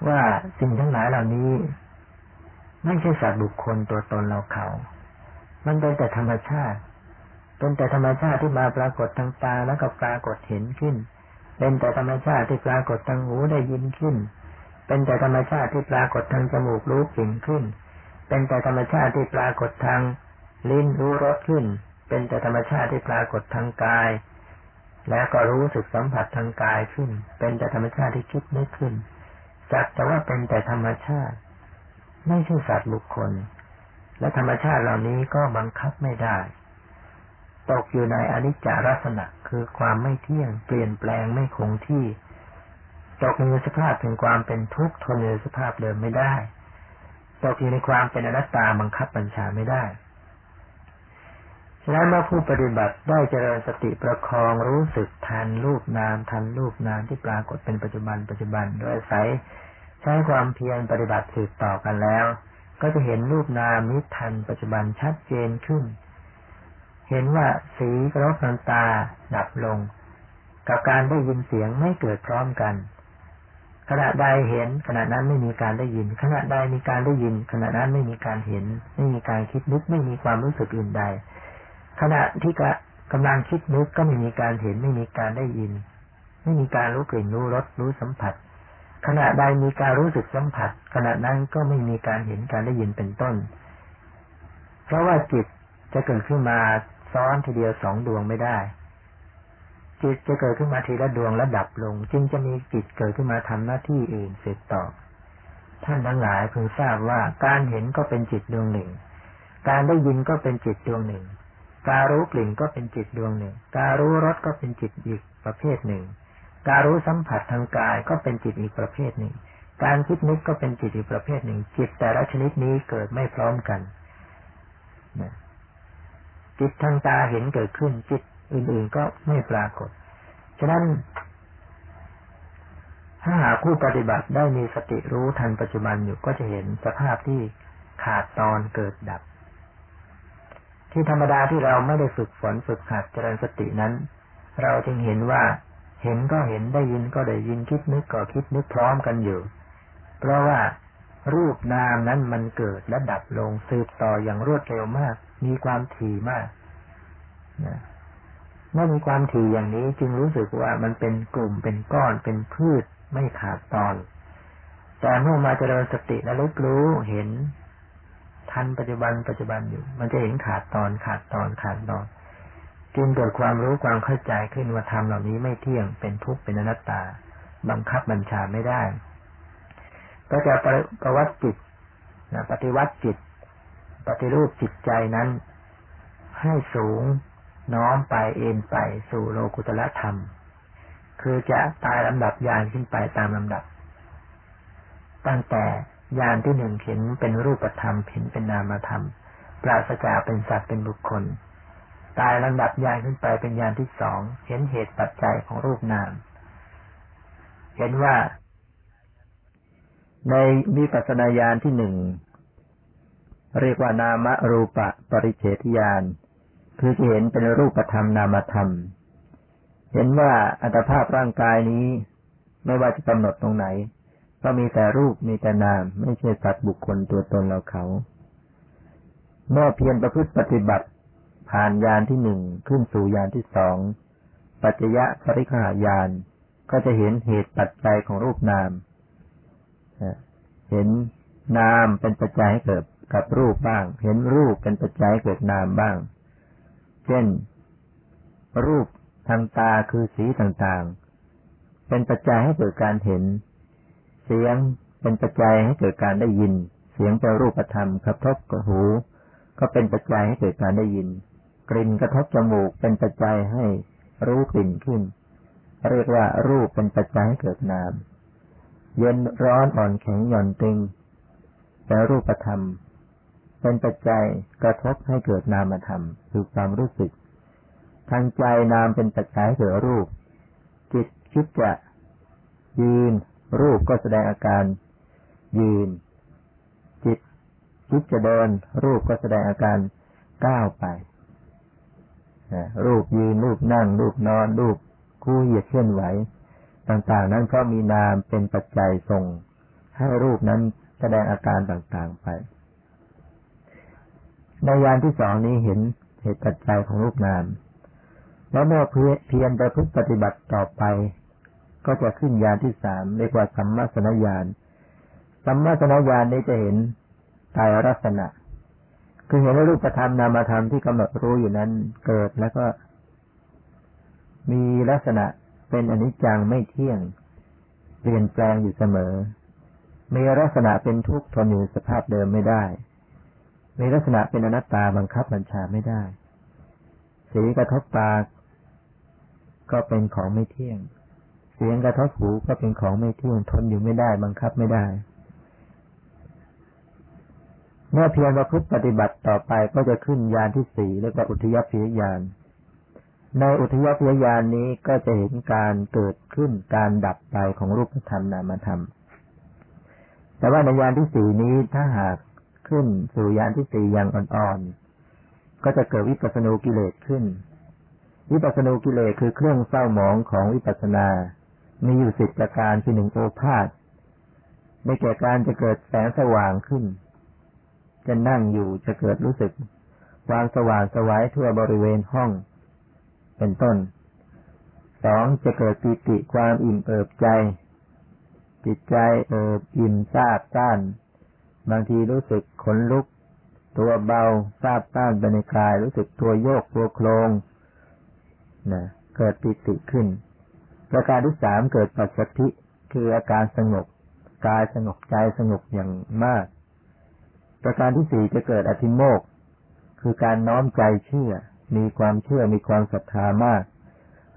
ว่าสิ่งทั้งหลายเหล่านี้ ไม่ใช่สัตว์บุคคลตัวตนเราเขา มันเป็นแต่ธรรมชาติ เป็นแต่ธรรมชาติที่มาปรากฏทางตาแล้วก็ปรากฏเห็นขึ้น เป็นแต่ธรรมชาติที่ปรากฏทางหูได้ยินขึ้น เป็นแต่ธรรมชาติที่ปรากฏทางจมูกรู้กลิ่นขึ้น เป็นแต่ธรรมชาติที่ปรากฏทางลิ้นรู้รสขึ้น เป็นแต่ธรรมชาติที่ปรากฏทางกาย แล้วก็รู้สึกสัมผัสทางกายขึ้น เป็นแต่ธรรมชาติที่คิดนึกขึ้นจักแต่ว่าเป็นแต่ธรรมชาติ ไม่ใช่สัตว์บุคคล และธรรมชาติเหล่านี้ก็บังคับไม่ได้ตกอยู่ในอนิจจารัษณะคือความไม่เที่ยงเปลี่ยนแปลงไม่คงที่ตกในสภาพถึงความเป็นทุกข์ทนในสภาพเดิมไม่ได้ ตกอยู่ในความเป็นอนัตตาบังคับบัญชาไม่ได้ฉะนั้นเมื่อผู้ปฏิบัติได้เจริญสติประคองรู้สึกทันรูปนามทันรูปนามที่ปรากฏเป็นปัจจุบันปัจจุบันโดยอาศัยใช้ความเพียรปฏิบัติสืบต่อกันแล้ว ก็จะเห็นรูปนามนี้ทันปัจจุบันชัดเจนขึ้น เห็นว่าสีกระรบน้ำตาดับลง กับการได้ยินเสียงไม่เกิดพร้อมกัน ขณะใดเห็น ขณะนั้นไม่มีการได้ยิน ขณะใดมีการได้ยิน ขณะนั้นไม่มีการเห็น ไม่มีการคิดนึกไม่มีความรู้สึกอื่นใด ขณะที่กำลังคิดนึกก็ไม่มีการเห็น ไม่มีการได้ยิน ไม่มีการรู้กลิ่นรู้รสรู้สัมผัส ขณะใดมีการรู้สึกสัมผัส ขณะนั้นก็ไม่มีการเห็นการได้ยินเป็นต้น เพราะว่าจิตจะเกิดขึ้นมาซ้อนทีเดียวสองดวงไม่ได้ จิตจะเกิดขึ้นมาทีละดวงแล้วดับลง จึงจะมีจิตเกิดขึ้นมาทำหน้าที่อื่นเสร็จต่อ ท่านทั้งหลายพึงทราบว่าการเห็นก็เป็นจิตดวงหนึ่ง การได้ยินก็เป็นจิตดวงหนึ่ง การรู้กลิ่นก็เป็นจิตดวงหนึ่ง การรู้รสก็เป็นจิตอีกประเภทหนึ่ง การรู้สัมผัสทางกายก็เป็นจิตอีกประเภทหนึ่ง การคิดนึกก็เป็นจิตอีกประเภทหนึ่ง จิตแต่ละชนิดนี้เกิดไม่พร้อมกันจิตทางตาเห็นเกิดขึ้นจิต อื่นๆก็ไม่ปรากฏ ฉะนั้น ถ้าหากผู้ปฏิบัติได้มีสติรู้ทันปัจจุบันอยู่ก็จะเห็นสภาพที่ขาดตอนเกิดดับ ที่ธรรมดาที่เราไม่ได้ฝึกฝนฝึกหัดเจริญสตินั้น เราจึงเห็นว่าเห็นก็เห็นได้ยินก็ได้ยินคิดนึกก็คิดนึกพร้อมกันอยู่ เพราะว่ารูปนามนั้นมันเกิดและดับลงสืบต่ออย่างรวดเร็วมาก มีความถี่มากนะ เมื่อมีความถี่อย่างนี้จึงรู้สึกว่ามันเป็นกลุ่มเป็นก้อนเป็นพืชไม่ขาดตอน แต่เมื่อมาเจริญสติและรู้รู้เห็นทันปัจจุบันปัจจุบันอยู่ มันจะเห็นขาดตอนขาดตอนขาดตอนจึงเกิดความรู้ความเข้าใจขึ้นว่าธรรมเหล่านี้ไม่เที่ยงเป็นทุกข์เป็นอนัตตา บังคับบัญชาไม่ได้ ก็จะประวัติจิตนะปฏิวัติจิต ปฏิรูปจิตใจนั้น ให้สูง น้อมไปเอ็นไปสู่โลกุตละธรรม คือจะตายลำดับยานขึ้นไปตามลำดับ ตั้งแต่ญาณที่หนึ่งเห็นเป็นรูปธรรมเห็นเป็นนามธรรม ปราศจากเป็นสัตว์เป็นบุคคล ตายลำดับญาณขึ้นไปเป็นญาณที่สองเห็นเหตุปัจจัยของรูปนาม เห็นว่า ในวิปัสสนาญาณที่หนึ่งเรียกว่านามรูปะปริเฉทญาณ คือจะเห็นเป็นรูปธรรมนามธรรม เห็นว่าอัตภาพร่างกายนี้ ไม่ว่าจะกำหนดตรงไหน ก็มีแต่รูปมีแต่นาม ไม่ใช่สัตว์บุคคลตัวตนเราเขา เมื่อเพียรประพฤติปฏิบัติ ผ่านยานที่หนึ่งขึ้นสู่ยานที่สองปัจจยะปริขายานก็จะเห็นเหตุปัจจัยของรูปนาม เห็นนามเป็นปัจจัยให้เกิดกับรูปบ้าง เห็นรูปเป็นปัจจัยเกิดนามบ้าง เช่น รูปทางตาคือสีต่างๆ เป็นปัจจัยให้เกิดการเห็น เสียงเป็นปัจจัยให้เกิดการได้ยิน เสียงเป็นรูปธรรมกระทบกับหู ก็เป็นปัจจัยให้เกิดการได้ยิน กลิ่นกระทบจมูกเป็นปัจจัยให้รู้กลิ่นขึ้น เรียกว่ารูปเป็นปัจจัยให้เกิดนาม เย็นร้อนอ่อนแข็งหย่อนตึงแต่รูปธรรม เป็นปัจจัยกระทบให้เกิดนามธรรม คือความรู้สึก ทางใจนามเป็นปัจจัยให้เกิดรูป จิตคิดจะยืน รูปก็แสดงอาการยืน จิตคิดจะเดิน รูปก็แสดงอาการก้าวไปรูปยืน รูปนั่ง รูปนอน รูปคู่เหยียดเคลื่อนไหว ต่างๆ นั้นก็มีนามเป็นปัจจัยส่งให้รูปนั้นแสดงอาการต่างๆไป ในยานที่สองนี้เห็นเหตุปัจจัยของรูปนาม แล้วเมื่อเพียรประพฤติปฏิบัติต่อไป ก็จะขึ้นยานที่สามเรียกว่าสัมมาสนญาณสัมมาสนญาณนี้จะเห็นตายลักษณะ คือเห็นรูปธรรมนามธรรมที่กำหนดรู้อยู่นั้นเกิดแล้วก็ มีลักษณะเป็นอนิจจังไม่เที่ยง เปลี่ยนแปลงอยู่เสมอ มีลักษณะเป็นทุกข์ทนอยู่สภาพเดิมไม่ได้ มีลักษณะเป็นอนัตตาบังคับบัญชาไม่ได้ สีกระทบตา ก็เป็นของไม่เที่ยง เสียงกระทบหูก็เป็นของไม่เที่ยงทนอยู่ไม่ได้ บังคับไม่ได้ เมื่อเพียรประพฤติปฏิบัติต่อไปก็จะขึ้นยานที่สี่เรียกว่าอุทยพิยญาณในอุทยพิยญาณนี้ก็จะเห็นการเกิดขึ้นการดับไปของรูปธรรมนามธรรม แต่ว่าในยานที่สี่นี้ถ้าหาก ขึ้น สู่ยานที่สี่อย่างอ่อนๆ ก็จะเกิดวิปัสสนูกิเลสขึ้น วิปัสสนูกิเลสคือเครื่องเศร้าหมองของวิปัสสนา มีอยู่สิบประการที่หนึ่งโอภาษในแก่การจะเกิดแสงสว่างขึ้น จะนั่งอยู่จะเกิดรู้สึกความสว่างสวายทั่วบริเวณห้อง เป็นต้น สองจะเกิดปิติความอิ่มเอิบใจ จิตใจเอิบอิ่มซาบซ่าน บางทีรู้สึกขนลุก ตัวเบาซาบซ่านไปในกาย รู้สึกตัวโยกตัวโครงนะเกิดปิติขึ้น ประการที่สามเกิดปัสสธิคืออาการสงบกายสงบใจสงบอย่างมาก ประการที่สี่จะเกิดอธิโมกคือการน้อมใจเชื่อ มีความเชื่อมีความศรัทธามาก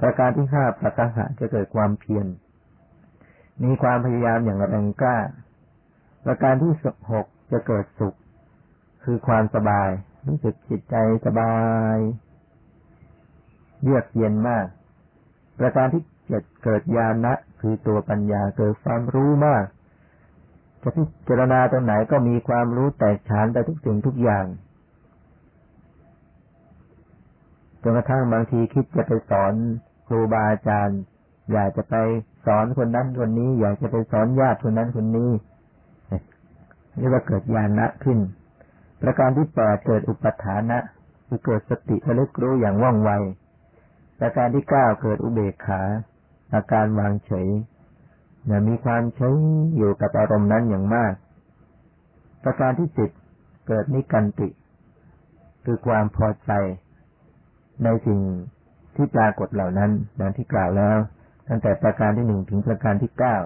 ประการที่ห้าปัตหะจะเกิดความเพียรมีความพยายามอย่างแรงกล้า ประการที่หกจะเกิดสุข คือความสบาย รู้สึกจิตใจสบาย เยือกเย็นมาก ประการที่เจ็ดเกิดญาณะคือตัวปัญญาเกิดความรู้มาก จะพิจารณาตรงไหนก็มีความรู้แตกฉานไปทุกสิ่งทุกอย่างจนกระทั่งบางทีคิดจะไปสอนครูบาอาจารย์ อยากจะไปสอนคนนั้นคนนี้ อยากจะไปสอนญาติคนนั้นคนนี้ เรียกว่าเกิดญาณะขึ้น ประการที่แปดเกิดอุปทานะคือเกิดสติระลึกรู้อย่างว่องไว ประการที่เก้าเกิดอุเบกขา อาการวางเฉยนี่มีความเฉยอยู่กับอารมณ์นั้นอย่างมาก ประการที่สิบเกิดนิกันติ คือความพอใจในสิ่งที่ปรากฏเหล่านั้นดังที่กล่าวแล้ว ตั้งแต่ประการที่หนึ่งถึงประการที่เก้า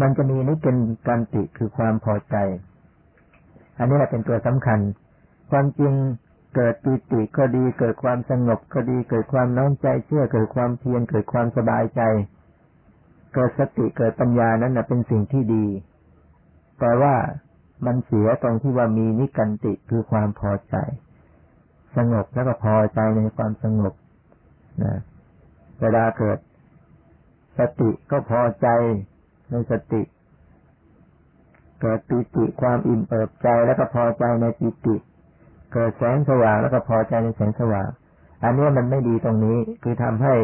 มันจะมีนิเป็นการติคือความพอใจ อันนี้แหละเป็นตัวสำคัญ ความจริงเกิดปีติก็ดี เกิดความสงบก็ดี เกิดความน้อมใจเชื่อ เกิดความเพียร เกิดความสบายใจ เกิดสติเกิดปัญญานั้นนะเป็นสิ่งที่ดี แต่ว่ามันเสียตรงที่ว่ามีนิกันติคือความพอใจ สงบแล้วก็พอใจในความสงบนะเวลาเกิด สติก็พอใจ ในสติเกิดปิติความอิ่มเอิบใจแล้วก็พอใจในปิติ เกิดแสงสว่างแล้วก็พอใจในแสงสว่าง อันนี้มันไม่ดีตรงนี้คือทำให้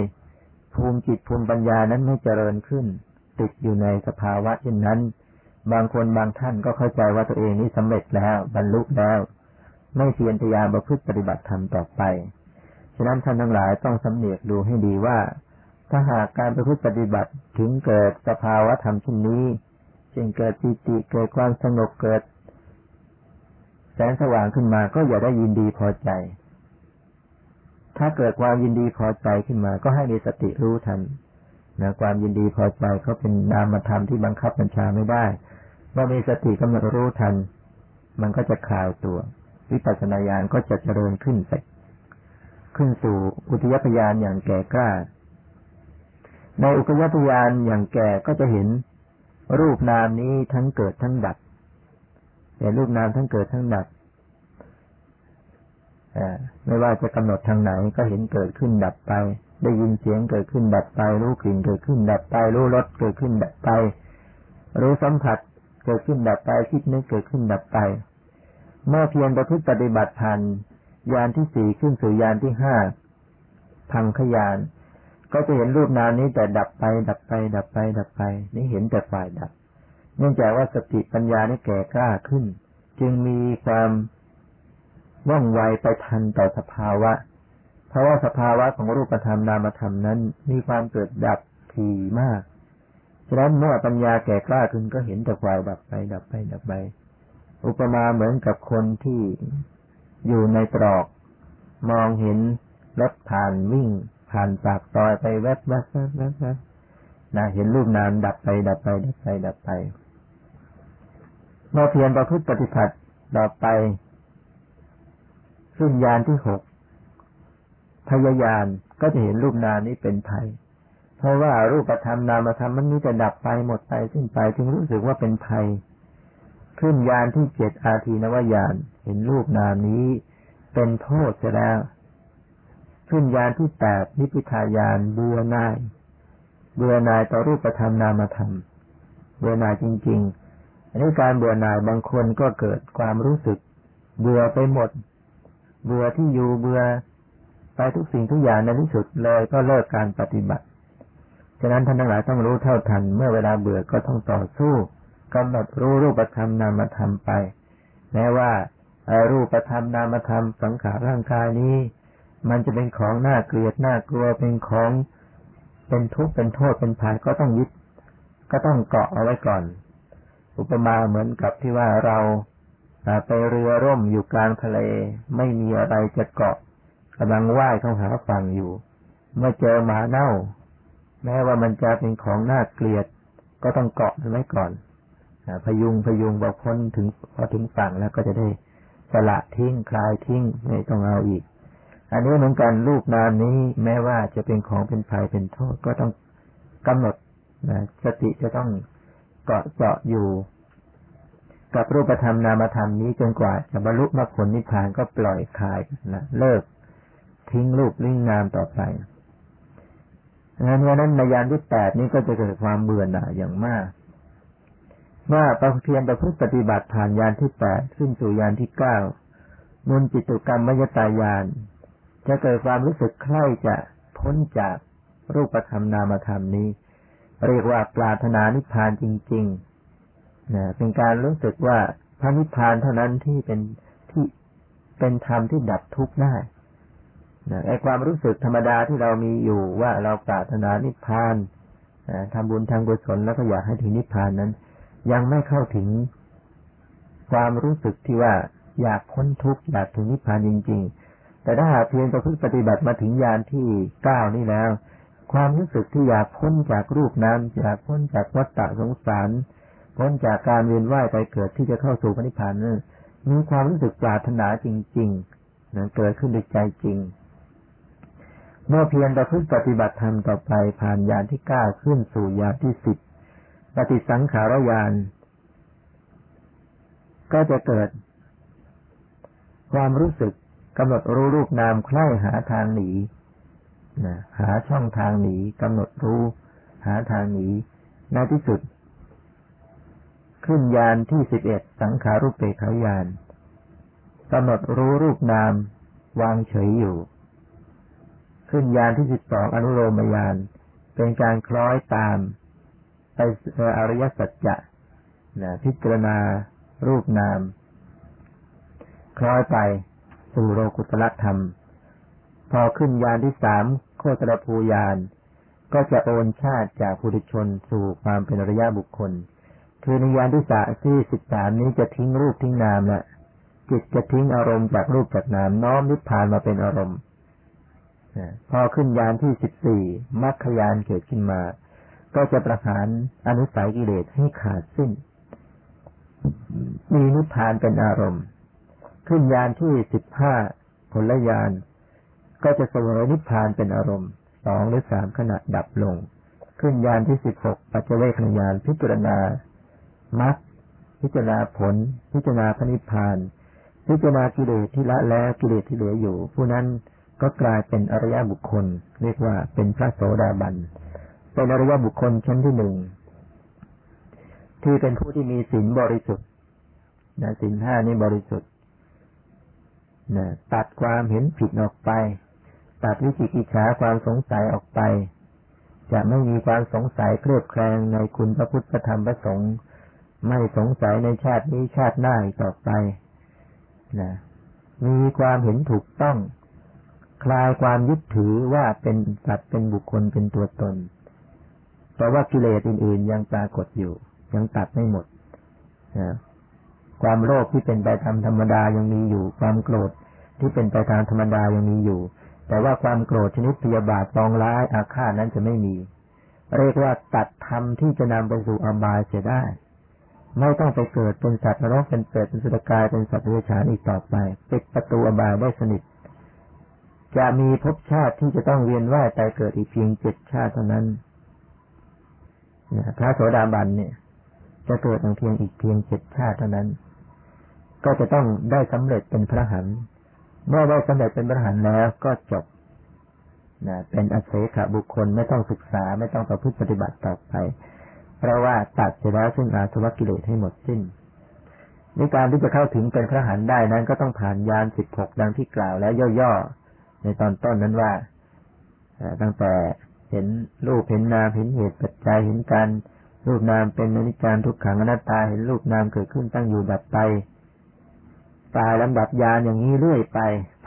ภูมิจิตภูมิปัญญานั้นไม่เจริญขึ้น ติดอยู่ในสภาวะเช่นนั้น บางคนบางท่านก็เข้าใจว่าตัวเองนี้สำเร็จแล้วบรรลุแล้ว ไม่เพียรพยายามประพฤติปฏิบัติธรรมต่อไป ฉะนั้นท่านทั้งหลายต้องสำเนียกดูให้ดีว่า ถ้าหากการประพฤติปฏิบัติถึงเกิดสภาวะธรรมเช่นนี้จึงเกิดปิติเกิดความสงบเกิด แสงสว่างขึ้นมาก็อย่าได้ยินดีพอใจ ถ้าเกิดความยินดีพอใจขึ้นมา ก็ให้มีสติรู้ทันนะความยินดีพอใจเขาเป็นนามธรรมที่บังคับบัญชาไม่ได้เมื่อมีสติกำหนดรู้ทัน มันก็จะคลายตัว วิปัสสนาญาณก็จะเจริญขึ้นไปขึ้นสู่อุทยพยานอย่างแก่กล้า ในอุทยพยานอย่างแก่ก็จะเห็น รูปนามนี้ทั้งเกิดทั้งดับแต่รูปนามทั้งเกิดทั้งดับไม่ว่าจะกำหนดทางไหนก็เห็นเกิดขึ้นดับไป ได้ยินเสียงเกิดขึ้นดับไป รู้กลิ่นเกิดขึ้นดับไป รู้รสเกิดขึ้นดับไป รู้สัมผัสเกิดขึ้นดับไปคิดนึกเกิดขึ้นดับไป เมื่อเพียรประพฤติปฏิบัติทันยานที่สี่ขึ้นสู่ยานที่ห้าพังขยาน ก็จะเห็นรูปนามนี้แต่ดับไป ดับไป ดับไป ดับไป นี่เห็นแต่ฝ่ายดับ เนื่องจากว่าสติปัญญานี่แก่กล้าขึ้น จึงมีความว่องไวไปทันต่อสภาวะ เพราะว่าสภาวะของรูปธรรมนามธรรมนั้น มีความเกิดดับถี่มากฉะนั้นเมื่อปัญญาแก่กล้าขึ้นก็เห็นแต่ฝ่ายดับไป ดับไป ดับไป อุปมาเหมือนกับคนที่อยู่ในตรอก มองเห็นรถผ่านวิ่ง ผ่านปากซอยไปแวบแวบแวบแวบแวบนะเห็นรูปนามดับไป ดับไป ดับไป ดับไป เมื่อเพียรประพฤติปฏิบัติต่อไปขึ้นยานที่หกพยายานก็จะเห็นรูปนามนี้เป็นภัย เพราะว่ารูปธรรมนามธรรมมันนี้จะดับไปหมดไปสิ้นไปจึงรู้สึกว่าเป็นภัย ขึ้นยานที่เจ็ดอาทีนวายานเห็นรูปนามนี้เป็นโทษเสียแล้ว ขึ้นยานที่แปดนิพพิทายานบัวนายเบื่อนายต่อรูปธรรมนามธรรมเบื่อนายจริง ๆ อันนี้การเบื่อนายบางคนก็เกิดความรู้สึก เบื่อไปหมด เบื่อที่อยู่เบื่อไปทุกสิ่งทุกอย่างในที่สุดเลยก็เลิกการปฏิบัติ ฉะนั้นท่านทั้งหลายต้องรู้เท่าทัน เมื่อเวลาเบื่อก็ต้องต่อสู้กำหนดรู้รูปธรรมนามธรรมไป แม้ว่ารูปธรรมนามธรรมสังขารร่างกายนี้ มันจะเป็นของน่าเกลียดน่ากลัวเป็นของเป็นทุกข์เป็นโทษเป็นภัยก็ต้องยึด ก็ต้องเกาะเอาไว้ก่อน อุปมาเหมือนกับที่ว่าเราไปเรือร่มอยู่กลางทะเล ไม่มีอะไรจะเกาะกำลังว่ายเข้าหาฝั่งอยู่ เมื่อเจอหมาเน่า แม้ว่ามันจะเป็นของน่าเกลียด ก็ต้องเกาะไว้ก่อนพยุงพยุงบอกพ้นถึงพอถึงฝั่งแล้วก็จะได้สละทิ้งคลายทิ้งไม่ต้องเอาอีก อันนี้เหมือนกันรูปนามนี้แม้ว่าจะเป็นของเป็นภัยเป็นโทษก็ต้องกำหนดนะสติจะต้องเกาะเจาะอยู่ กับรูปธรรมนามธรรมนี้จนกว่าจะบรรลุมรรคผลนิพพานก็ปล่อยคลายนะเลิกทิ้งรูปลิ่งนามต่อไปงั้นวันนั้นในยานที่แปดนี้ก็จะเกิดความเบื่อหน่ายอย่างมากเมื่อประเพียรประพฤติปฏิบัติผ่านยานที่แปดขึ้นสู่ยานที่เก้ามุนจิตุกรรมมยตายาน จะเกิดความรู้สึกใคร่จะพ้นจากรูปธรรมนามธรรมนี้ เรียกว่าปรารถนานิพพานจริงๆนะเป็นการรู้สึกว่าพระนิพพานเท่านั้นที่เป็นที่เป็นธรรมที่ดับทุกข์ได้นะไอความรู้สึกธรรมดาที่เรามีอยู่ว่าเราปรารถนานิพพานทำบุญทางกุศลแล้วก็อยากให้ถึงนิพพานนั้น ยังไม่เข้าถึงความรู้สึกที่ว่าอยากพ้นทุกข์อยากถึงนิพพานจริง ๆ แต่ถ้าหากเพียงประพฤติปฏิบัติมาถึงญาณที่เก้านี่แล้ว ความรู้สึกที่อยากพ้นจากรูปนั้นอยากพ้นจากวัฏฏะสงสาร พ้นจากการเวียนว่ายไปเกิดที่จะเข้าสู่พระนิพพานนั้นมีความรู้สึกปรารถนาจริงๆนั้นเกิดขึ้นด้วยใจจริง เมื่อเพียรประพฤติปฏิบัติธรรมต่อไปผ่านญาณที่เก้าขึ้นสู่ญาณที่สิบปฏิสังขารญาณก็จะเกิดความรู้สึก กำหนดรู้รูปนามใคร่หาทางหนีนะหาช่องทางหนีกำหนดรู้หาทางหนีในที่สุด ขึ้นยานที่สิบเอ็ดสังขารุปเปขายานกำหนดรู้รูปนาม วางเฉยอยู่ ขึ้นยานที่สิบสองอนุโลมยาน เป็นการคล้อยตาม ไปอริยสัจจะนะพิจารณารูปนาม คล้อยไป สู่โลกุตละธรรม พอขึ้นยานที่สามโคตรภูยานก็จะโอนชาติจากผู้ชนสู่ความเป็นริยะบุคคล คือในยานที่สาที่สิบสามนี้จะทิ้งรูปทิ้งนามละจิตจะทิ้งอารมณ์จากรูปจากนามน้อมนิพพานมาเป็นอารมณ์พอขึ้นยานที่สิบสี่มรรคยานเกิดขึ้นมา ก็จะประหารอนุสัยกิเลสให้ขาดสิ้น มีนิพพานเป็นอารมณ์ ขึ้นยานที่สิบห้าผลยาน ก็จะสวยนิพพานเป็นอารมณ์สองหรือสามขณะดับลง ขึ้นยานที่สิบหกปัจเจเวคยานพิจารณามรรคพิจารณาผล พิจารณาพระนิพพาน พิจารณากิเลสที่ละแล้วกิเลสที่เหลืออยู่ ผู้นั้นก็กลายเป็นอริยบุคคล เรียกว่าเป็นพระโสดาบันเป็นอริยบุคคลชั้นที่หนึ่งที่เป็นผู้ที่มีศีลบริสุทธิ์นะศีลห้านี่บริสุทธิ์ ตัดความเห็นผิดออกไป ตัดวิจิกิจฉาความสงสัยออกไป จะไม่มีความสงสัยเครือบแคลงในคุณพระพุทธธรรมพระสงฆ์ไม่สงสัยในชาตินี้ชาติหน้าต่อไปนะมีความเห็นถูกต้อง คลายความยึดถือว่าเป็นสัตว์เป็นบุคคลเป็นตัวตนแต่ว่ากิเลสอื่น ๆ ยังปรากฏอยู่ ยังตัดไม่หมดนะความโลภที่เป็นไปตามธรรมดายังมีอยู่ ความโกรธ ที่เป็นไปตามธรรมดายังมีอยู่ แต่ว่าความโกรธชนิดพยาบาทปองร้ายอาฆาตนั้นจะไม่มี เรียกว่าตัดธรรมที่จะนำไปสู่อบายเสียได้ ไม่ต้องไปเกิดเป็นสัตว์นรกเป็นเปรตเป็นสุรกายเป็นสัตว์เดรัจฉานอีกต่อไปปิดประตูอบายได้สนิทจะมีภพชาติที่จะต้องเวียนว่ายตายเกิดอีกเพียงเจ็ดชาติเท่านั้นพระโสดาบันเนี่ย จะเกิดเพียงอีกเพียงเจ็ดชาติเท่านั้น ก็จะต้องได้สำเร็จเป็นพระหัน เมื่อได้สำเร็จเป็นพระหันแล้วก็จบนะเป็นอเศขบุคคลไม่ต้องศึกษาไม่ต้องประพฤติปฏิบัติต่อไป เพราะว่าตัดเสร็จแล้วซึ่งอาสวะกิเลสให้หมดสิ้นในการที่จะเข้าถึงเป็นพระหันได้นั้น ก็ต้องผ่านยานสิบหกดังที่กล่าวแล้วย่อๆในตอนต้นนั้นว่าตั้งแต่เห็นรูปเห็นนามเห็นเหตุปัจจัยเห็นการรูปนามเป็นอนิจจังทุกขังอนัตตาเห็นรูปนามเกิดขึ้นตั้งอยู่ดับไป ตายลำดับยานอย่างนี้เรื่อยไป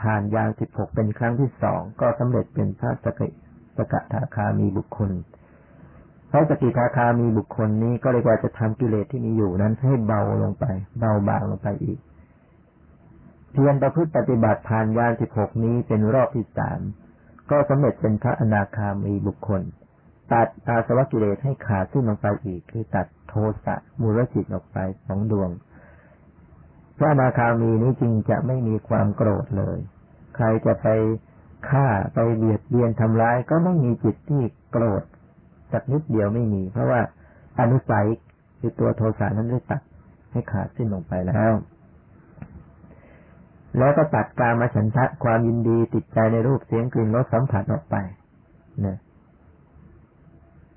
ผ่านยานสิบหกเป็นครั้งที่สองก็สำเร็จเป็นพระสกิสกทาคามีบุคคลพระสกิทาคามีบุคคลนี้ก็เรียกว่าจะทำกิเลสที่มีอยู่นั้นให้เบาลงไป เบาบางลงไปอีกเพียรประพฤติปฏิบัติผ่านญาณสิบหกนี้เป็นรอบที่สามก็สำเร็จเป็นพระอนาคามีบุคคล ตัดอาสวะกิเลสให้ขาดขึ้นลงไปอีก คือตัดโทสะมูลจิตออกไปสองดวง พระอนาคามีนี้จึงจะไม่มีความโกรธเลย ใครจะไปฆ่าไปเบียดเบียนทำร้ายก็ไม่มีจิตที่โกรธสักนิดเดียวไม่มี เพราะว่าอนุสัยคือตัวโทสะนั้นได้ตัดให้ขาดสิ้นลงไปแล้ว แล้วก็ตัดการมาฉันทะความยินดีติดใจในรูปเสียงกลิ่นรสสัมผัสออกไปนะ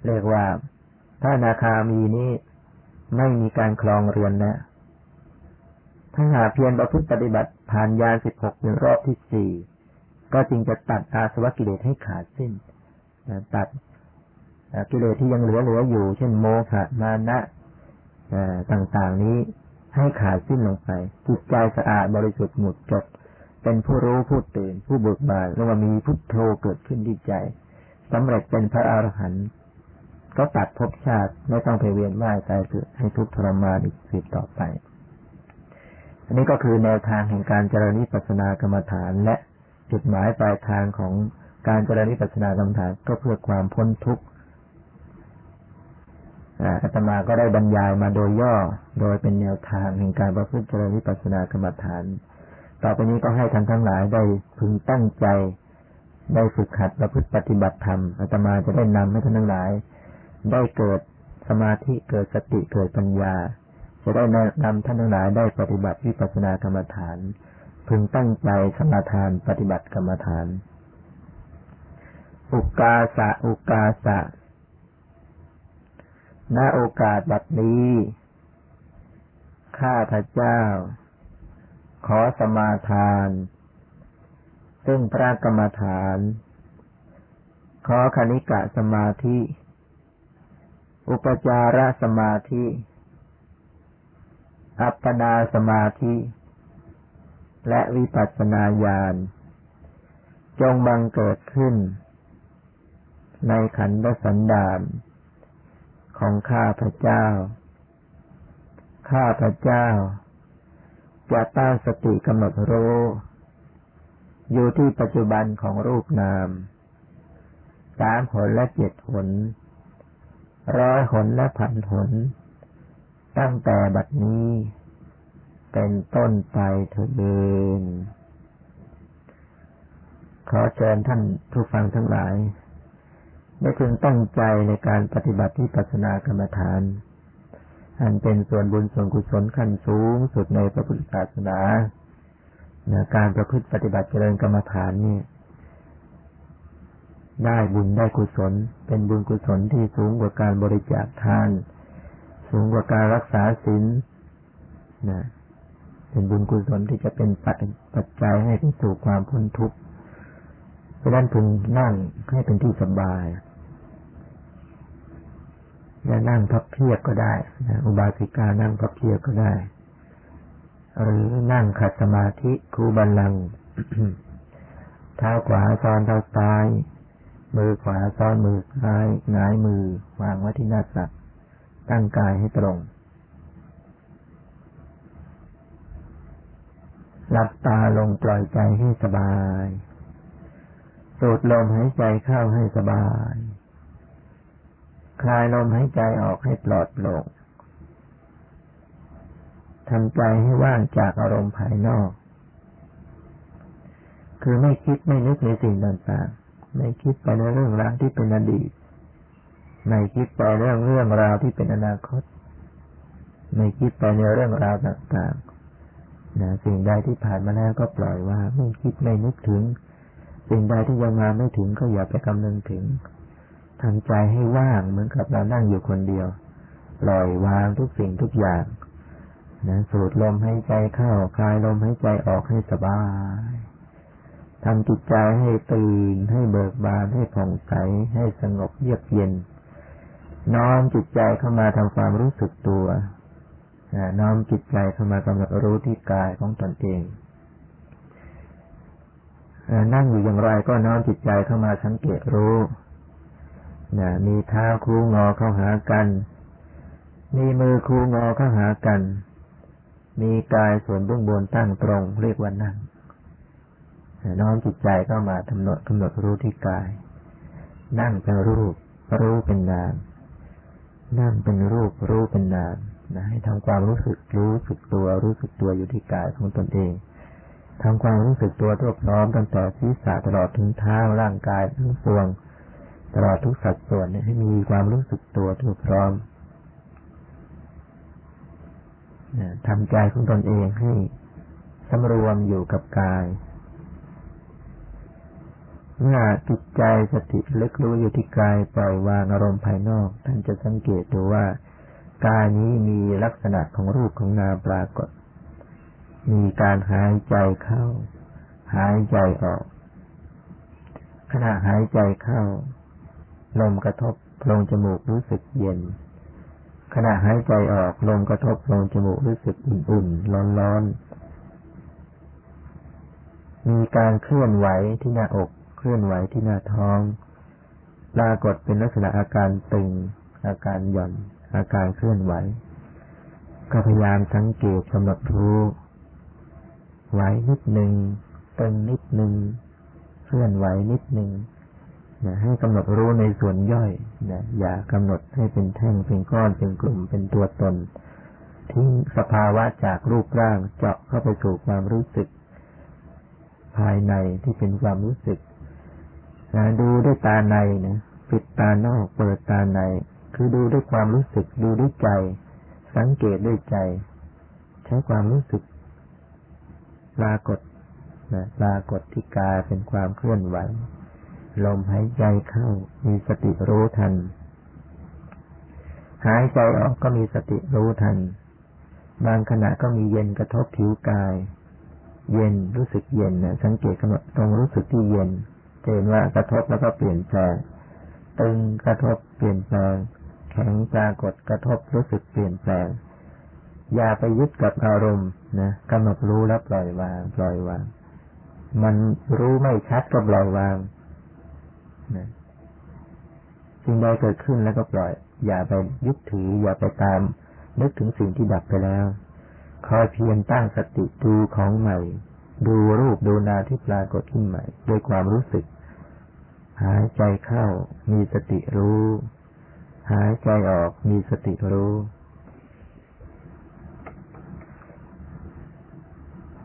เรียกว่าถ้านาคามีนี้ไม่มีการคลองเรือนนะ ถ้าหาเพียรประพฤติปฏิบัติผ่านยาสิบหกเป็นรอบที่สี่ก็จึงจะตัดอาสวะกิเลสให้ขาดสิ้นตัดกิเลสที่ยังเหลือเหลืออยู่ เช่นโมหะมานะต่างๆนี้ให้ขาดสิ้นลงไปจิตใจสะอาดบริสุทธิ์หมดจดเป็นผู้รู้ผู้ตื่น ผู้เบิกบานแล้วว่ามีพุทโธเกิดขึ้นที่ใจสำเร็จเป็นพระอรหันต์ก็ตัดภพชาติไม่ต้องไปเวียนว่ายตายเกิดให้ทุกข์ทรมานอีกสิบต่อไป อันนี้ก็คือแนวทางแห่งการเจริญนิพพานากรรมฐาน และจุดหมายปลายทางของการเจริญนิพพานากรรมฐานก็เพื่อความพ้นทุกข์อาตมาก็ได้บรรยายมาโดยย่อ โดยเป็นแนวทางแห่งการประพฤติเจริญวิปัสสนากรรมฐาน ต่อไปนี้ก็ให้ท่านทั้งหลายได้พึงตั้งใจ ได้ฝึกหัดประพฤติปฏิบัติธรรมอาตมาจะได้นำให้ท่านทั้งหลาย ได้เกิดสมาธิเกิดสติเกิดปัญญา จะได้นำท่านทั้งหลายได้ปฏิบัติวิปัสสนากรรมฐาน พึงตั้งใจสมาทานปฏิบัติกรรมฐาน อุกาสะอุกาสะณโอกาสบัดนี้ ข้าพระเจ้า ขอสมาทาน ซึ่งพระกรรมฐาน ขอคณิกะสมาธิ อุปจารสมาธิ อัปปนาสมาธิ และวิปัสสนาญาณจงบังเกิดขึ้น ในขันธสันดานของข้าพระเจ้า ข้าพระเจ้า จะตั้งสติกำหนดรู้อยู่ที่ปัจจุบันของรูปนามสามหนและเจ็ดหนร้อยหนและพันหน ตั้งแต่บัดนี้ เป็นต้นไปเถิดขอเชิญท่านผู้ฟังทั้งหลายได้พึงตั้งใจในการปฏิบัติที่ปัสนากรรมฐาน อันเป็นส่วนบุญส่วนกุศลขั้นสูงสุดในพระพุทธศาสนาการประพฤติปฏิบัติเจริญกรรมฐานนี่ได้บุญได้กุศล เป็นบุญกุศลที่สูงกว่าการบริจาคทาน สูงกว่าการรักษาศีลนะเป็นบุญกุศลที่จะเป็นปัจจัยให้ไปสู่ความพ้นทุกข์เพราะนั้นพึงนั่งให้เป็นที่สบายจะนั่งพับเพียบก็ได้นะอุบาสิกานั่งพับเพียบก็ได้ หรือนั่งขัดสมาธิคูบันลังเท้าขวาซ้อนเท้าซ้าย มือขวาซ้อนมือซ้ายงายมือวางไว้ที่หน้าตัก ตั้งกายให้ตรง หลับตาลงปล่อยใจให้สบายสูดลมหายใจเข้าให้สบาย คลายลมหายใจออกให้ปลอดโปร่งทำใจให้ว่างจากอารมณ์ภายนอก คือไม่คิดไม่นึกในสิ่งต่างๆ ไม่คิดไปในเรื่องราวที่เป็นอดีต ไม่คิดไปเรื่องเรื่องราวที่เป็นอนาคต ไม่คิดไปในเรื่องราวต่างๆนะสิ่งใดที่ผ่านมาแล้วก็ปล่อยว่า ไม่คิดไม่นึกถึง สิ่งใดที่ยังมาไม่ถึงก็อย่าไปกำนึงถึงทำใจให้ว่างเหมือนกับเรานั่งอยู่คนเดียวปล่อยวางทุกสิ่งทุกอย่างนะสูดลมให้ใจเข้าคลายลมให้ใจออกให้สบายทำจิตใจให้ตื่นให้เบิกบานให้ผ่องใสให้สงบเยือกเย็น น้อมจิตใจเข้ามาทำความรู้สึกตัวน้อมจิตใจเข้ามากำหนดรู้ที่กายของตนเองนั่งอยู่อย่างไรก็น้อมจิตใจเข้ามาสังเกตรู้นะมีเท้าคู่งอเข้าหากัน มีมือคู่งอเข้าหากัน มีกายส่วนเบื้องบนตั้งตรง เรียกว่านั่งน้อมจิตใจเข้ามากำหนดกำหนดรู้ที่กาย นั่งเป็นรูป รู้เป็นนาม นั่งเป็นรูปรู้เป็นนามนะให้ทำความรู้สึกรู้สึกตัวรู้สึกตัวอยู่ที่กายของตนเองทำความรู้สึกตัวทั่วพร้อมตั้งแต่ศีรษะตลอดถึงเท้าร่างกายทั้งส่วนตลอดทุกสัดส่วนให้มีความรู้สึกตัวทั่วพร้อมทำใจของตนเองให้สำรวมอยู่กับกาย เมื่อจิตใจสติเลึกรู้อยู่ที่กายปล่อยวางอารมณ์ภายนอก ท่านจะสังเกตดูว่ากายนี้มีลักษณะของรูปของนามปรากฏ มีการหายใจเข้า หายใจออก ขณะหายใจเข้า ลมกระทบลงจมูกรู้สึกเย็น ขณะหายใจออก ลมกระทบลงจมูกรู้สึกอุ่นๆร้อนๆมีการเคลื่อนไหวที่หน้าอก เคลื่อนไหวที่หน้าท้อง ปรากฏเป็นลักษณะอาการตึง อาการหย่อน อาการเคลื่อนไหว ก็พยายามสังเกตกำหนดรู้ไหวนิดหนึ่งตึงนิดหนึ่งเคลื่อนไหวนิดหนึ่งนะให้กำหนดรู้ในส่วนย่อยนะอย่ากำหนดให้เป็นแท่งเป็นก้อนเป็นกลุ่มเป็นตัวตนทิ้งสภาวะจากรูปร่างเจาะเข้าไปสู่ความรู้สึก ภายในที่เป็นความรู้สึก นะดูด้วยตาในนะปิดตานอกเปิดตาใน คือดูด้วยความรู้สึกดูด้วยใจ สังเกตด้วยใจ ใช้ความรู้สึกปรากฏนะปรากฏที่กายเป็นความเคลื่อนไหว ลมหายใจเข้า มีสติรู้ทัน หายใจออกก็มีสติรู้ทัน บางขณะก็มีเย็นกระทบผิวกาย เย็นรู้สึกเย็นนะสังเกตกำหนดตรงรู้สึกที่เย็น เห็นว่ากระทบแล้วก็เปลี่ยนแปลงตึงกระทบเปลี่ยนแปลง แข็งปรากฏกระทบรู้สึกเปลี่ยนแปลง อย่าไปยึดกับอารมณ์นะกำหนดรู้แล้วปล่อยวาง ปล่อยวาง มันรู้ไม่ชัดก็ปล่อยวางนะสิ่งใดเกิดขึ้นแล้วก็ปล่อย อย่าไปยึดถือ อย่าไปตาม นึกถึงสิ่งที่ดับไปแล้ว คอยเพียรตั้งสติดูของใหม่ ดูรูปดูนาที่ปรากฏขึ้นใหม่ด้วยความรู้สึก หายใจเข้ามีสติรู้ หายใจออกมีสติรู้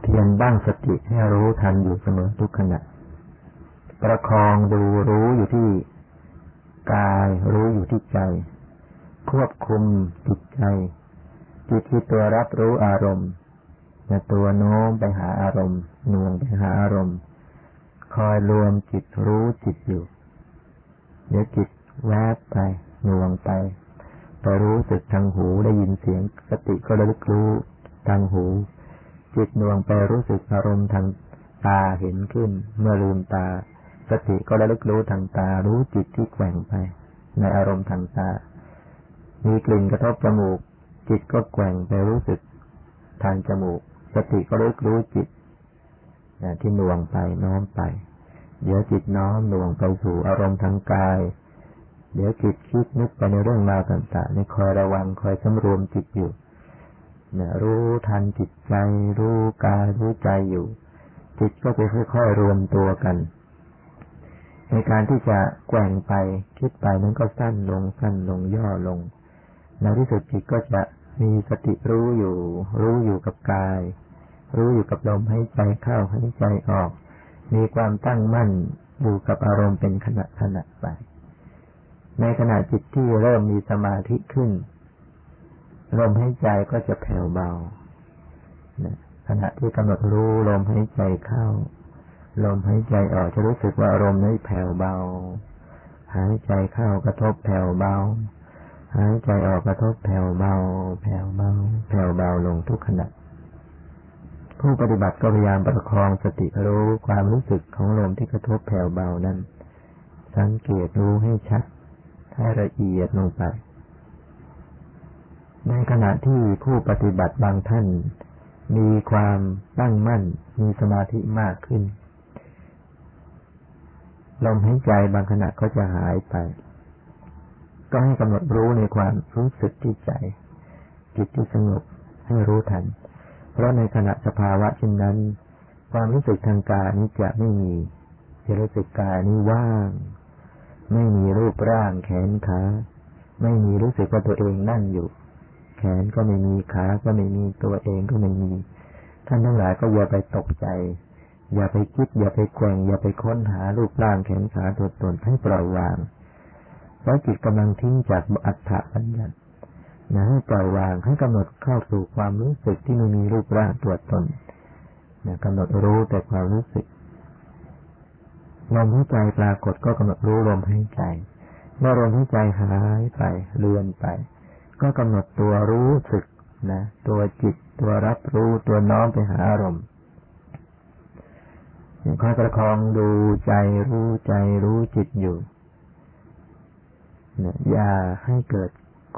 เพียงบ้างสติให้รู้ทันอยู่เสมอทุกขณะ ประคองดูรู้อยู่ที่กายรู้อยู่ที่ใจ ควบคุมจิตใจจิตที่ตัวรับรู้อารมณ์จะตัวโน้มไปหาอารมณ์หน่วงไปหาอารมณ์ คอยรวมจิตรู้จิตอยู่ เดี๋ยวจิตแวบไปหน่วงไปไปรู้สึกทางหูได้ยินเสียงสติก็ระลึกรู้ทางหู จิตหน่วงไปรู้สึกอารมณ์ทางตาเห็นขึ้น เมื่อลืมตา สติก็ระลึกรู้ทางตา รู้จิตที่แกว่งไป ในอารมณ์ทางตา มีกลิ่นกระทบจมูก จิตก็แกว่งไปรู้สึกทางจมูก สติก็รู้รู้จิต ที่น่วงไปน้อมไป เดี๋ยวจิตน้อมน่วงไปสู่อารมณ์ทางกาย เดี๋ยวจิตคิดนึกไปในเรื่องราวต่างๆนี่คอยระวังคอยสำรวมจิตอยู่เนี่ยรู้ทันจิตใจ รู้กายรู้ใจอยู่ จิตก็จะค่อยๆรวมตัวกัน ในการที่จะแกว่งไปคิดไปนั้นก็สั้นลงสั้นลงย่อลงในที่สุดจิตก็จะมีสติรู้อยู่ รู้อยู่กับกาย รู้อยู่กับลมให้ใจเข้าให้ใจออก มีความตั้งมั่นอยู่กับอารมณ์เป็นขณะขณะไป ในขณะจิตที่เริ่มมีสมาธิขึ้น ลมให้ใจก็จะแผ่วเบาขณะที่กำหนดรู้ลมให้ใจเข้า ลมให้ใจออกจะรู้สึกว่าอารมณ์นี้แผ่วเบา หายใจเข้ากระทบแผ่วเบา หายใจออกกระทบแผ่วเบา แผ่วเบา แผ่วเบาลงทุกขณะ ผู้ปฏิบัติก็พยายามประคองสติรู้ความรู้สึกของลมที่กระทบแผ่วเบานั้น สังเกตรู้ให้ชัด ให้ละเอียดลงไป ในขณะที่ผู้ปฏิบัติบางท่าน มีความตั้งมั่น มีสมาธิมากขึ้น ลมหายใจบางขณะก็จะหายไป ก็ให้กำหนดรู้ในความรู้สึกที่ใจ จิตที่สงบให้รู้ทัน เพราะในขณะสภาวะเช่นนั้น ความรู้สึกทางกายนี้จะไม่มีจะรู้สึกกายนี้ว่าง ไม่มีรูปร่างแขนขาไม่มีรู้สึกว่าตัวเองนั่งอยู่ แขนก็ไม่มีขาก็ไม่มีตัวเองก็ไม่มี ท่านทั้งหลายก็อย่าไปตกใจ อย่าไปคิด อย่าไปแกว่งอย่าไปค้นหารูปร่างแขนขาตัวตนให้ปล่อยวางเพราะจิตกำลังทิ้งจากอัตถะบัญญัติ นะให้ปล่อยวางให้กำหนดเข้าสู่ความรู้สึกที่ไม่มีรูปร่างตัวตนนะกำหนดรู้แต่ความรู้สึกลมหายใจปรากฏก็กำหนดรู้ลมหายใจเมื่อลมหายใจหายไปเลือนไป ก็กำหนดตัวรู้สึกนะ ตัวจิต ตัวรับรู้ตัวน้อมไปหาอารมณ์อย่างคอยประคองดูใจรู้ใจรู้จิตอยู่อย่าให้เกิด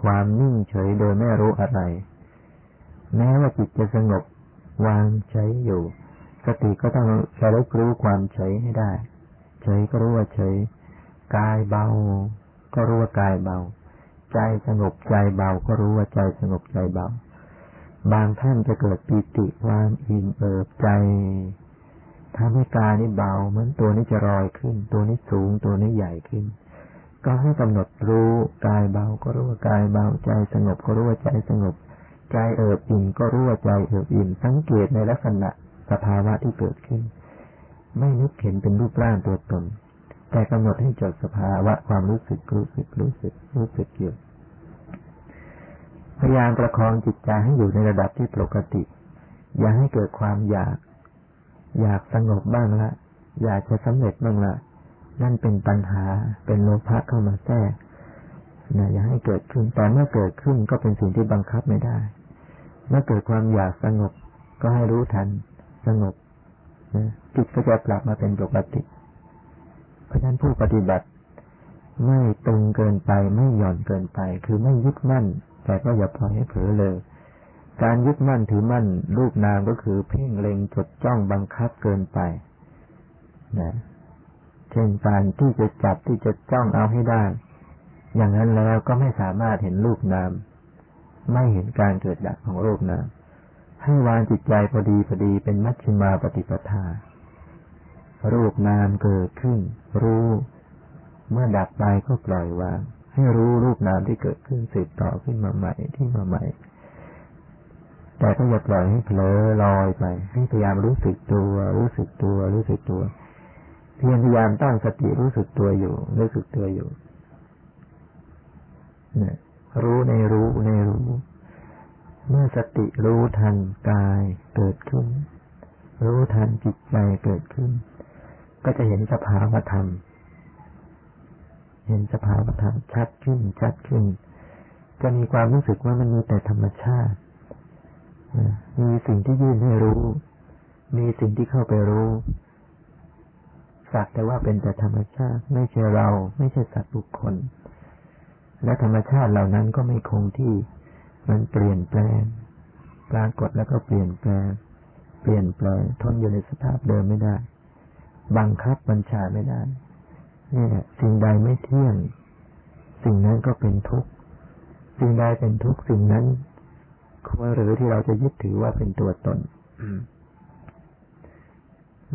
ความนิ่งเฉยโดยไม่รู้อะไร แม้ว่าจิตจะสงบวางเฉยอยู่ สติก็ต้องระลึกรู้ความเฉยให้ได้ เฉยก็รู้ว่าเฉย กายเบา ก็รู้ว่ากายเบา ใจสงบใจเบา ก็รู้ว่าใจสงบใจเบา บางท่านจะเกิดปีติความอิ่มเอิบใจทำให้กายนี้เบา เหมือนตัวนี้จะลอยขึ้น ตัวนี้สูงตัวนี้ใหญ่ขึ้น ก็ให้กำหนดรู้กายเบาก็รู้ว่ากายเบาใจสงบก็รู้ว่าใจสงบใจเอิบอิ่มก็รู้ว่าใจเอิบอิ่มสังเกตในลักษณะสภาวะที่เกิดขึ้น ไม่นึกเห็นเป็นรูปร่างตัวตน แต่กำหนดให้จดสภาวะความรู้สึกรู้สึกรู้สึกรู้สึกอยู่พยายามประคองจิตใจให้อยู่ในระดับที่ปกติ อย่าให้เกิดความอยาก อยากสงบบ้างละ อยากจะสำเร็จบ้างละ นั่นเป็นปัญหาเป็นโลภะเข้ามาแทรกนะอย่าให้เกิดขึ้นแต่เมื่อเกิดขึ้นก็เป็นสิ่งที่บังคับไม่ได้ เมื่อเกิดความอยากสงบก็ให้รู้ทันสงบนะจิตก็จะกลับมาเป็นปกติ เพราะฉะนั้นผู้ปฏิบัติ ไม่ตรงเกินไปไม่หย่อนเกินไป คือไม่ยึดมั่น แต่ก็อย่าปล่อยให้เผลอเลย การยึดมั่นถือมั่นรูปนามก็คือเพ่งเล็งจดจ้องบังคับเกินไปนะ เช่นการที่จะจับที่จะจ้องเอาให้ได้ อย่างนั้นแล้วก็ไม่สามารถเห็นรูปนาม ไม่เห็นการเกิดดับของรูปนาม ให้วางจิตใจพอดีพอดีเป็นมัชฌิมาปฏิปทา รูปนามเกิดขึ้น รู้ เมื่อดับไปก็ปล่อยวาง ให้รู้รูปนามที่เกิดขึ้นสืบต่อขึ้นมาใหม่ที่มาใหม่ แต่ก็อย่าปล่อยให้เผลอลอยไป ให้พยายามรู้สึกตัว รู้สึกตัว รู้สึกตัว เพียรพยายามตั้งสติรู้สึกตัวอยู่ รู้สึกตัวอยู่เนี่ยรู้ในรู้ในรู้ เมื่อสติรู้ทันกายเกิดขึ้น รู้ทันจิตใจเกิดขึ้น ก็จะเห็นสภาวธรรม เห็นสภาวธรรมชัดขึ้นชัดขึ้น จะมีความรู้สึกว่ามันมีแต่ธรรมชาติมีสิ่งที่ยื่นให้รู้ มีสิ่งที่เข้าไปรู้ สักแต่ว่าเป็นแต่ธรรมชาติ ไม่ใช่เรา ไม่ใช่สัตว์บุคคล และธรรมชาติเหล่านั้นก็ไม่คงที่ มันเปลี่ยนแปลงปรากฏแล้วก็เปลี่ยนแปลง เปลี่ยนแปลงทนอยู่ในสภาพเดิมไม่ได้ บังคับบัญชาไม่ได้นี่แหละสิ่งใดไม่เที่ยง สิ่งนั้นก็เป็นทุกข์ สิ่งใดเป็นทุกข์สิ่งนั้นควรหรือที่เราจะยึดถือว่าเป็นตัวตน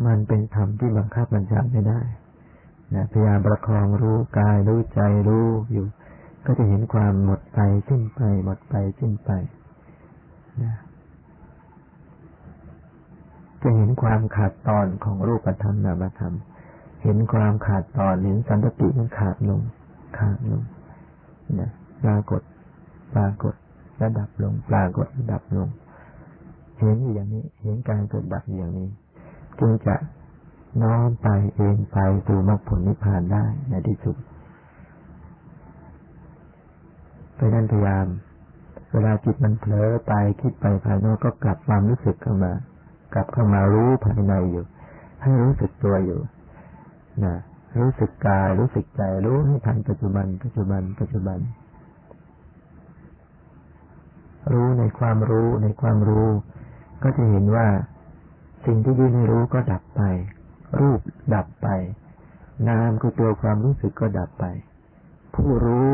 มันเป็นธรรมที่บังคับบัญชาไม่ได้นะพยายามประคองรู้กายรู้ใจรู้อยู่ ก็จะเห็นความหมดไปสิ้นไป หมดไปสิ้นไปนะจะเห็นความขาดตอนของรูปธรรมนามธรรม เห็นความขาดตอนเห็นสันตติมันขาดลง ขาดลงนะปรากฏปรากฏระดับลง ปรากฏระดับลง เห็นอย่างนี้ เห็นการเกิดดับอย่างนี้ จึงจะน้อมไปเองไปสู่มรรคผลนิพพานได้ในที่สุดราะนั้นพยายาม เวลาจิตมันเผลอไปคิดไปภายนอกก็กลับความรู้สึกเข้ามา กลับเข้ามารู้ภายในอยู่ ให้รู้สึกตัวอยู่นะรู้สึกกายรู้สึกใจรู้ให้ทันปัจจุบัน ปัจจุบัน ปัจจุบัน รู้ในความรู้ในความรู้ ก็จะเห็นว่า สิ่งที่ยื่นรู้ก็ดับไป รูปดับไป นามคือตัวความรู้สึกก็ดับไป ผู้รู้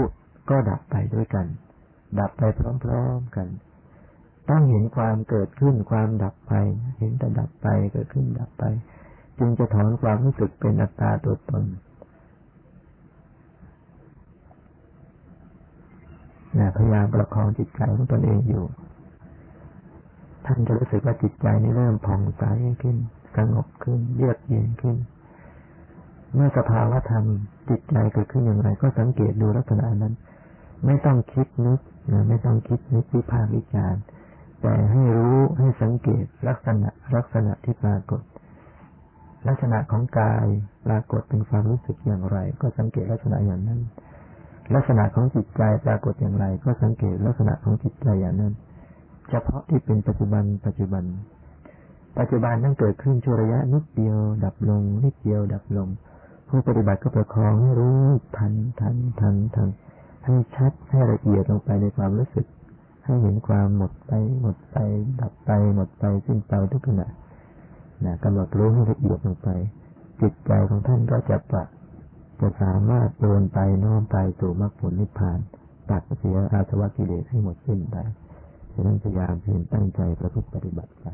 ก็ดับไปด้วยกัน ดับไปพร้อมๆกัน ต้องเห็นความเกิดขึ้นความดับไป เห็นแต่ดับไปเกิดขึ้นดับไป จึงจะถอนความรู้สึกเป็นอัตตาตัวตนนะพยายามประคองจิตใจของตนเองอยู่ ท่านจะรู้สึกว่าจิตใจนี่เริ่มผ่องใสขึ้น สงบขึ้น เยือกเย็นขึ้น เมื่อสภาวะธรรมจิตใจเกิดขึ้นอย่างไร ก็สังเกตดูลักษณะนั้น ไม่ต้องคิดนึกไม่ต้องคิดนึกวิพากษ์วิจารณ์แต่ให้รู้ให้สังเกตลักษณะลักษณะที่ปรากฏ ลักษณะของกายปรากฏเป็นความรู้สึกอย่างไร ก็สังเกตลักษณะอย่างนั้น ลักษณะของจิตใจปรากฏอย่างไร ก็สังเกตลักษณะของจิตใจอย่างนั้น เฉพาะที่เป็นปัจจุบัน ปัจจุบัน ปัจจุบันนั่งเกิดขึ้นชั่วระยะนิดเดียว ดับลง นิดเดียว ดับลง ผู้ปฏิบัติก็ประคองให้รู้ทันทันทันทันให้ชัดให้ละเอียดลงไปในความรู้สึก ให้เห็นความหมดไป หมดไป ดับไป หมดไปสิ้นไปทุกขณะนะกำหนดรู้ให้ละเอียดลงไป จิตใจของท่านก็จะปะจะสามารถเดินไปน้อมไปสู่มรรคผลนิพพานตัดเสียอาสวะกิเลสให้หมดสิ้นไป ฉะนั้นพยายามเพียรตั้งใจประพฤติปฏิบัติไป